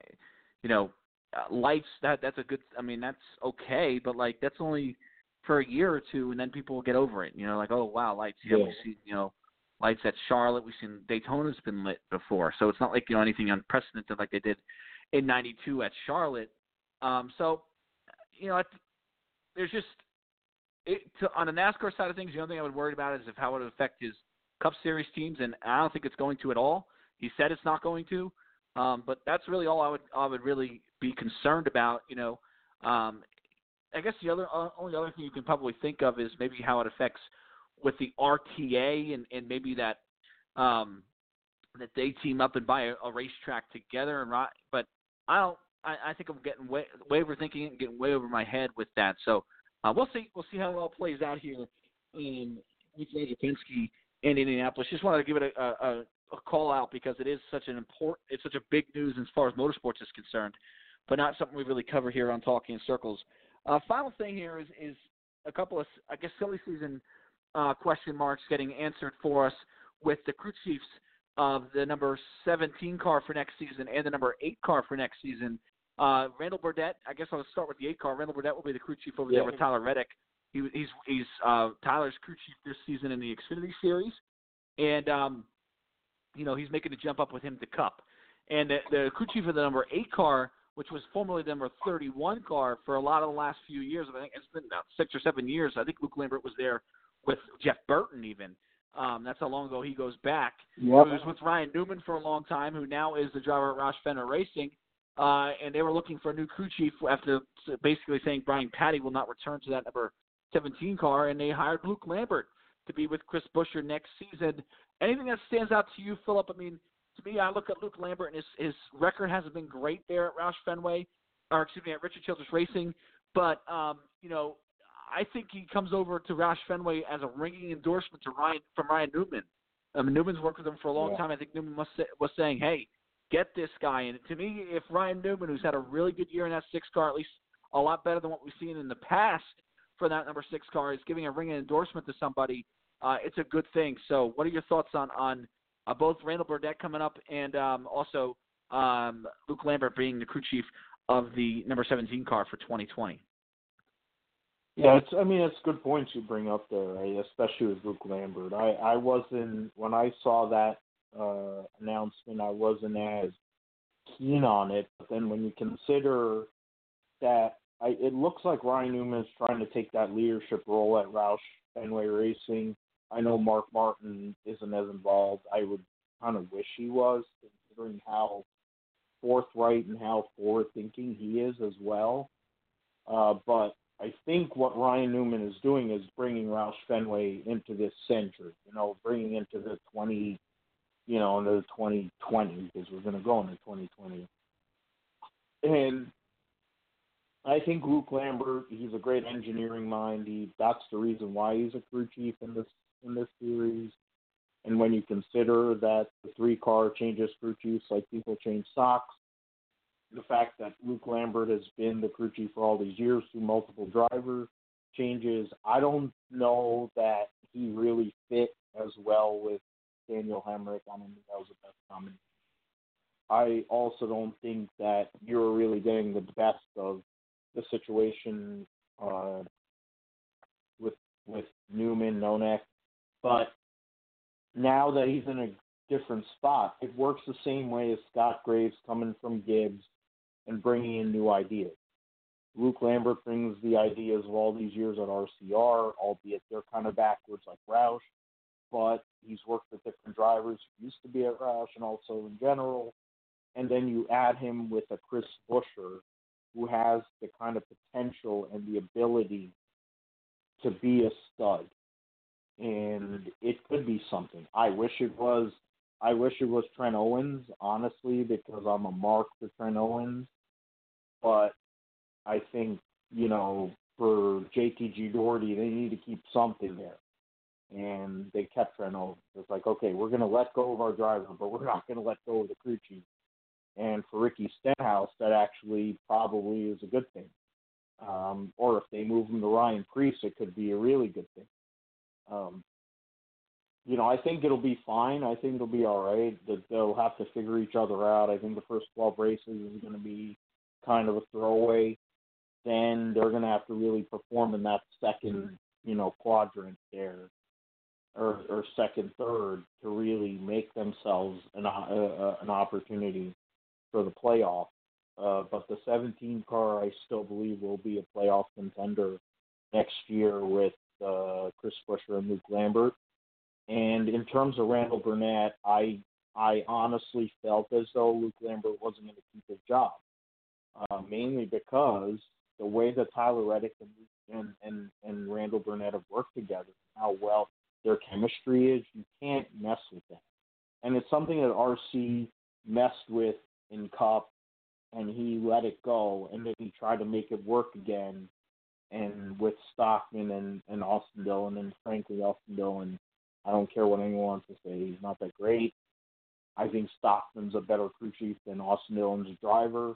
you know, uh, lights that that's a good. I mean, that's okay, but like that's only for a year or two, and then people will get over it. You know, like oh wow, lights. Yeah, Yeah. we see you know lights at Charlotte. We've seen Daytona's been lit before, so it's not like you know anything unprecedented like they did in '92 at Charlotte. Um, so you know, there's just it, to, on the NASCAR side of things. The only thing I would worry about is if how it would affect his Cup Series teams, and I don't think it's going to at all. He said it's not going to, um, but that's really all I would I would really be concerned about. You know, um, I guess the other uh, only other thing you can probably think of is maybe how it affects with the RTA and, and maybe that um, that they team up and buy a, a racetrack together and ri- but I don't I, I think I'm getting way, way overthinking it and getting way over my head with that. So uh, we'll see we'll see how it all plays out here um, with Roger Penske in Indianapolis. Just wanted to give it a, a, a call out because it is such an important it's such a big news as far as motorsports is concerned, but not something we really cover here on Talking in Circles. Uh, final thing here is is a couple of I guess silly season uh, question marks getting answered for us with the crew chiefs of the number 17 car for next season and the number 8 car for next season. Uh, Randall Burnett, I guess I'll start with the 8 car. Randall Burnett will be the crew chief over there with Tyler Reddick. He, he's he's uh, Tyler's crew chief this season in the Xfinity Series, and um, you know he's making a jump up with him to Cup. And the, the crew chief of the number 8 car which was formerly the number 31 car for a lot of the last few years. I think it's been about six or seven years. I think Luke Lambert was there with Jeff Burton even. Um, that's how long ago he goes back. Yep. He was with Ryan Newman for a long time, who now is the driver at Roush Fenway Racing. Uh, and they were looking for a new crew chief after basically saying Brian Pattie will not return to that number 17 car, and they hired Luke Lambert to be with Chris Buescher next season. Anything that stands out to you, Philip? I mean, to me, I look at Luke Lambert, and his his record hasn't been great there at Roush Fenway, or excuse me, at Richard Childress Racing. But um, you know, I think he comes over to Roush Fenway as a ringing endorsement to Ryan from Ryan Newman. I mean, Newman's worked with him for a long Yeah. time. I think Newman was say, was saying, "Hey, get this guy." And to me, if Ryan Newman, who's had a really good year in that six car, at least a lot better than what we've seen in the past for that number six car, is giving a ringing endorsement to somebody, uh, it's a good thing. So, what are your thoughts on on uh, both Randall Burnett coming up and um, also um, Luke Lambert being the crew chief of the number 17 car for 2020? Yeah, it's. I mean, it's good points you bring up there, right? especially with Luke Lambert. I I wasn't when I saw that uh, announcement. I wasn't as keen on it, but then when you consider that, I it looks like Ryan Newman is trying to take that leadership role at Roush Fenway Racing. I know Mark Martin isn't as involved. I would kind of wish he was, considering how forthright and how forward thinking he is as well. Uh, but I think what Ryan Newman is doing is bringing Roush Fenway into this century, you know, bringing into the 20, you know, into the 2020 because we're going to go into 2020. And I think Luke Lambert, he's a great engineering mind. He that's the reason why he's a crew chief in this in this series. And when you consider that the three car changes crew chiefs like people change socks, the fact that Luke Lambert has been the crew chief for all these years through multiple driver changes, I don't know that he really fit as well with Daniel Hemric. I don't that was the best combination. I also don't think that you're really getting the best of the situation uh, with with Newman, Nonek, but now that he's in a different spot, it works the same way as Scott Graves coming from Gibbs and bringing in new ideas. Luke Lambert brings the ideas of all these years at RCR, albeit they're kind of backwards like Roush, but he's worked with different drivers who used to be at Roush and also in general. And then you add him with a Chris Buescher who has the kind of potential and the ability to be a stud. And it could be something. I wish it was I wish it was Trent Owens, honestly, because I'm a mark for Trent Owens. But I think, you know, for JTG Doherty, they need to keep something there. And they kept Owens. It's like, okay, we're going to let go of our driver, but we're not going to let go of the crew chief. And for Ricky Stenhouse, that actually probably is a good thing. Um, or if they move him to Ryan Preece, it could be a really good thing. Um, you know, I think it'll be fine. I think it'll be all right. That they'll have to figure each other out. I think the first 12 races is going to be kind of a throwaway. Then they're going to have to really perform in that second, you know, quadrant there, or or second, third, to really make themselves an uh, uh, an opportunity for the playoff. Uh, but the 17 car, I still believe, will be a playoff contender next year with uh, Chris Buescher and Luke Lambert. And in terms of Randall Burnett, I I honestly felt as though Luke Lambert wasn't going to keep his job, uh, mainly because the way that Tyler Reddick and, and and and Randall Burnett have worked together, how well their chemistry is, you can't mess with that. And it's something that RC messed with in Cup, and he let it go, and then he tried to make it work again. And with Stockman and, and Austin Dillon, and frankly, Austin Dillon I don't care what anyone wants to say. He's not that great. I think Stockman's a better crew chief than Austin Dillon's driver.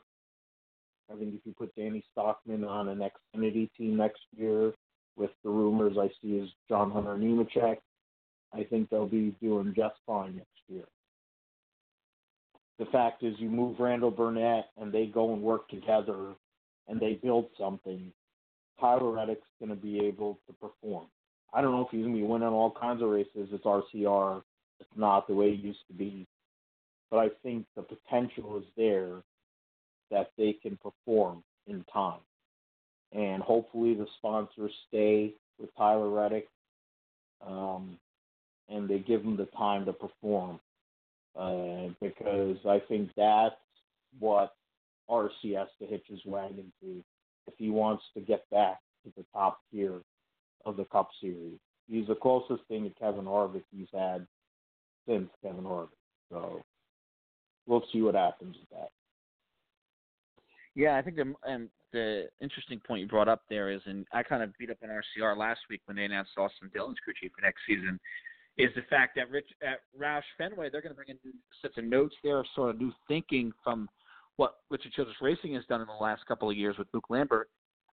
I think if you put Danny Stockman on an Xfinity team next year, with the rumors I see is John Hunter Nemechek, I think they'll be doing just fine next year. The fact is, you move Randall Burnett and they go and work together and they build something. Tyler Reddick's going to be able to perform. I don't know if he's going to be winning all kinds of races. It's RCR. It's not the way it used to be. But I think the potential is there that they can perform in time. And hopefully the sponsors stay with Tyler Reddick. Um, and they give him the time to perform. Uh, because I think that's what RC has to hitch his wagon to if he wants to get back to the top tier of the Cup Series. He's the closest thing to Kevin Harvick he's had since Kevin Harvick. So we'll see what happens with that. Yeah, I think the and the interesting point you brought up there is, and I kind of beat up on RCR last week when they announced Austin Dillon's crew chief for next season, is the fact that Rich at Roush Fenway they're going to bring in sets of notes there, sort of new thinking from what Richard Childress Racing has done in the last couple of years with Luke Lambert.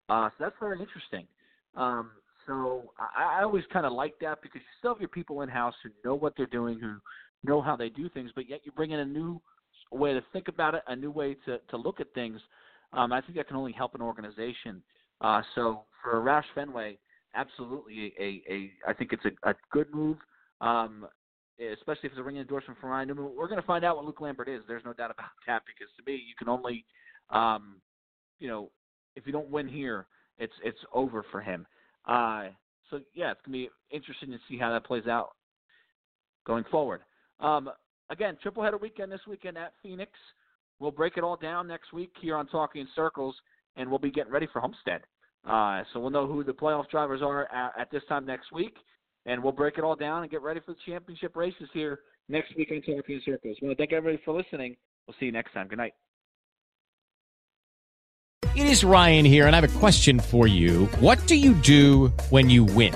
Uh, so that's very interesting. Um, so I, I always kind of like that because you still have your people in house who know what they're doing, who know how they do things, but yet you bring in a new way to think about it, a new way to to look at things. Um, I think that can only help an organization. Uh, so for Roush Fenway, absolutely a, a I think it's a, a good move. Um, especially if it's a ring endorsement from Ryan Newman. We're going to find out what Luke Lambert is. There's no doubt about *laughs* that because to me, you can only, um, you know, if you don't win here, it's it's over for him. Uh, so yeah, it's going to be interesting to see how that plays out going forward. Um, again, triple header weekend this weekend at Phoenix. We'll break it all down next week here on Talking Circles, and we'll be getting ready for Homestead. Uh, so we'll know who the playoff drivers are at, at this time next week, and we'll break it all down and get ready for the championship races here next week on Talking Circles. I want to thank everybody for listening. We'll see you next time. Good night. It is Ryan here, and I have a question for you. What do you do when you win?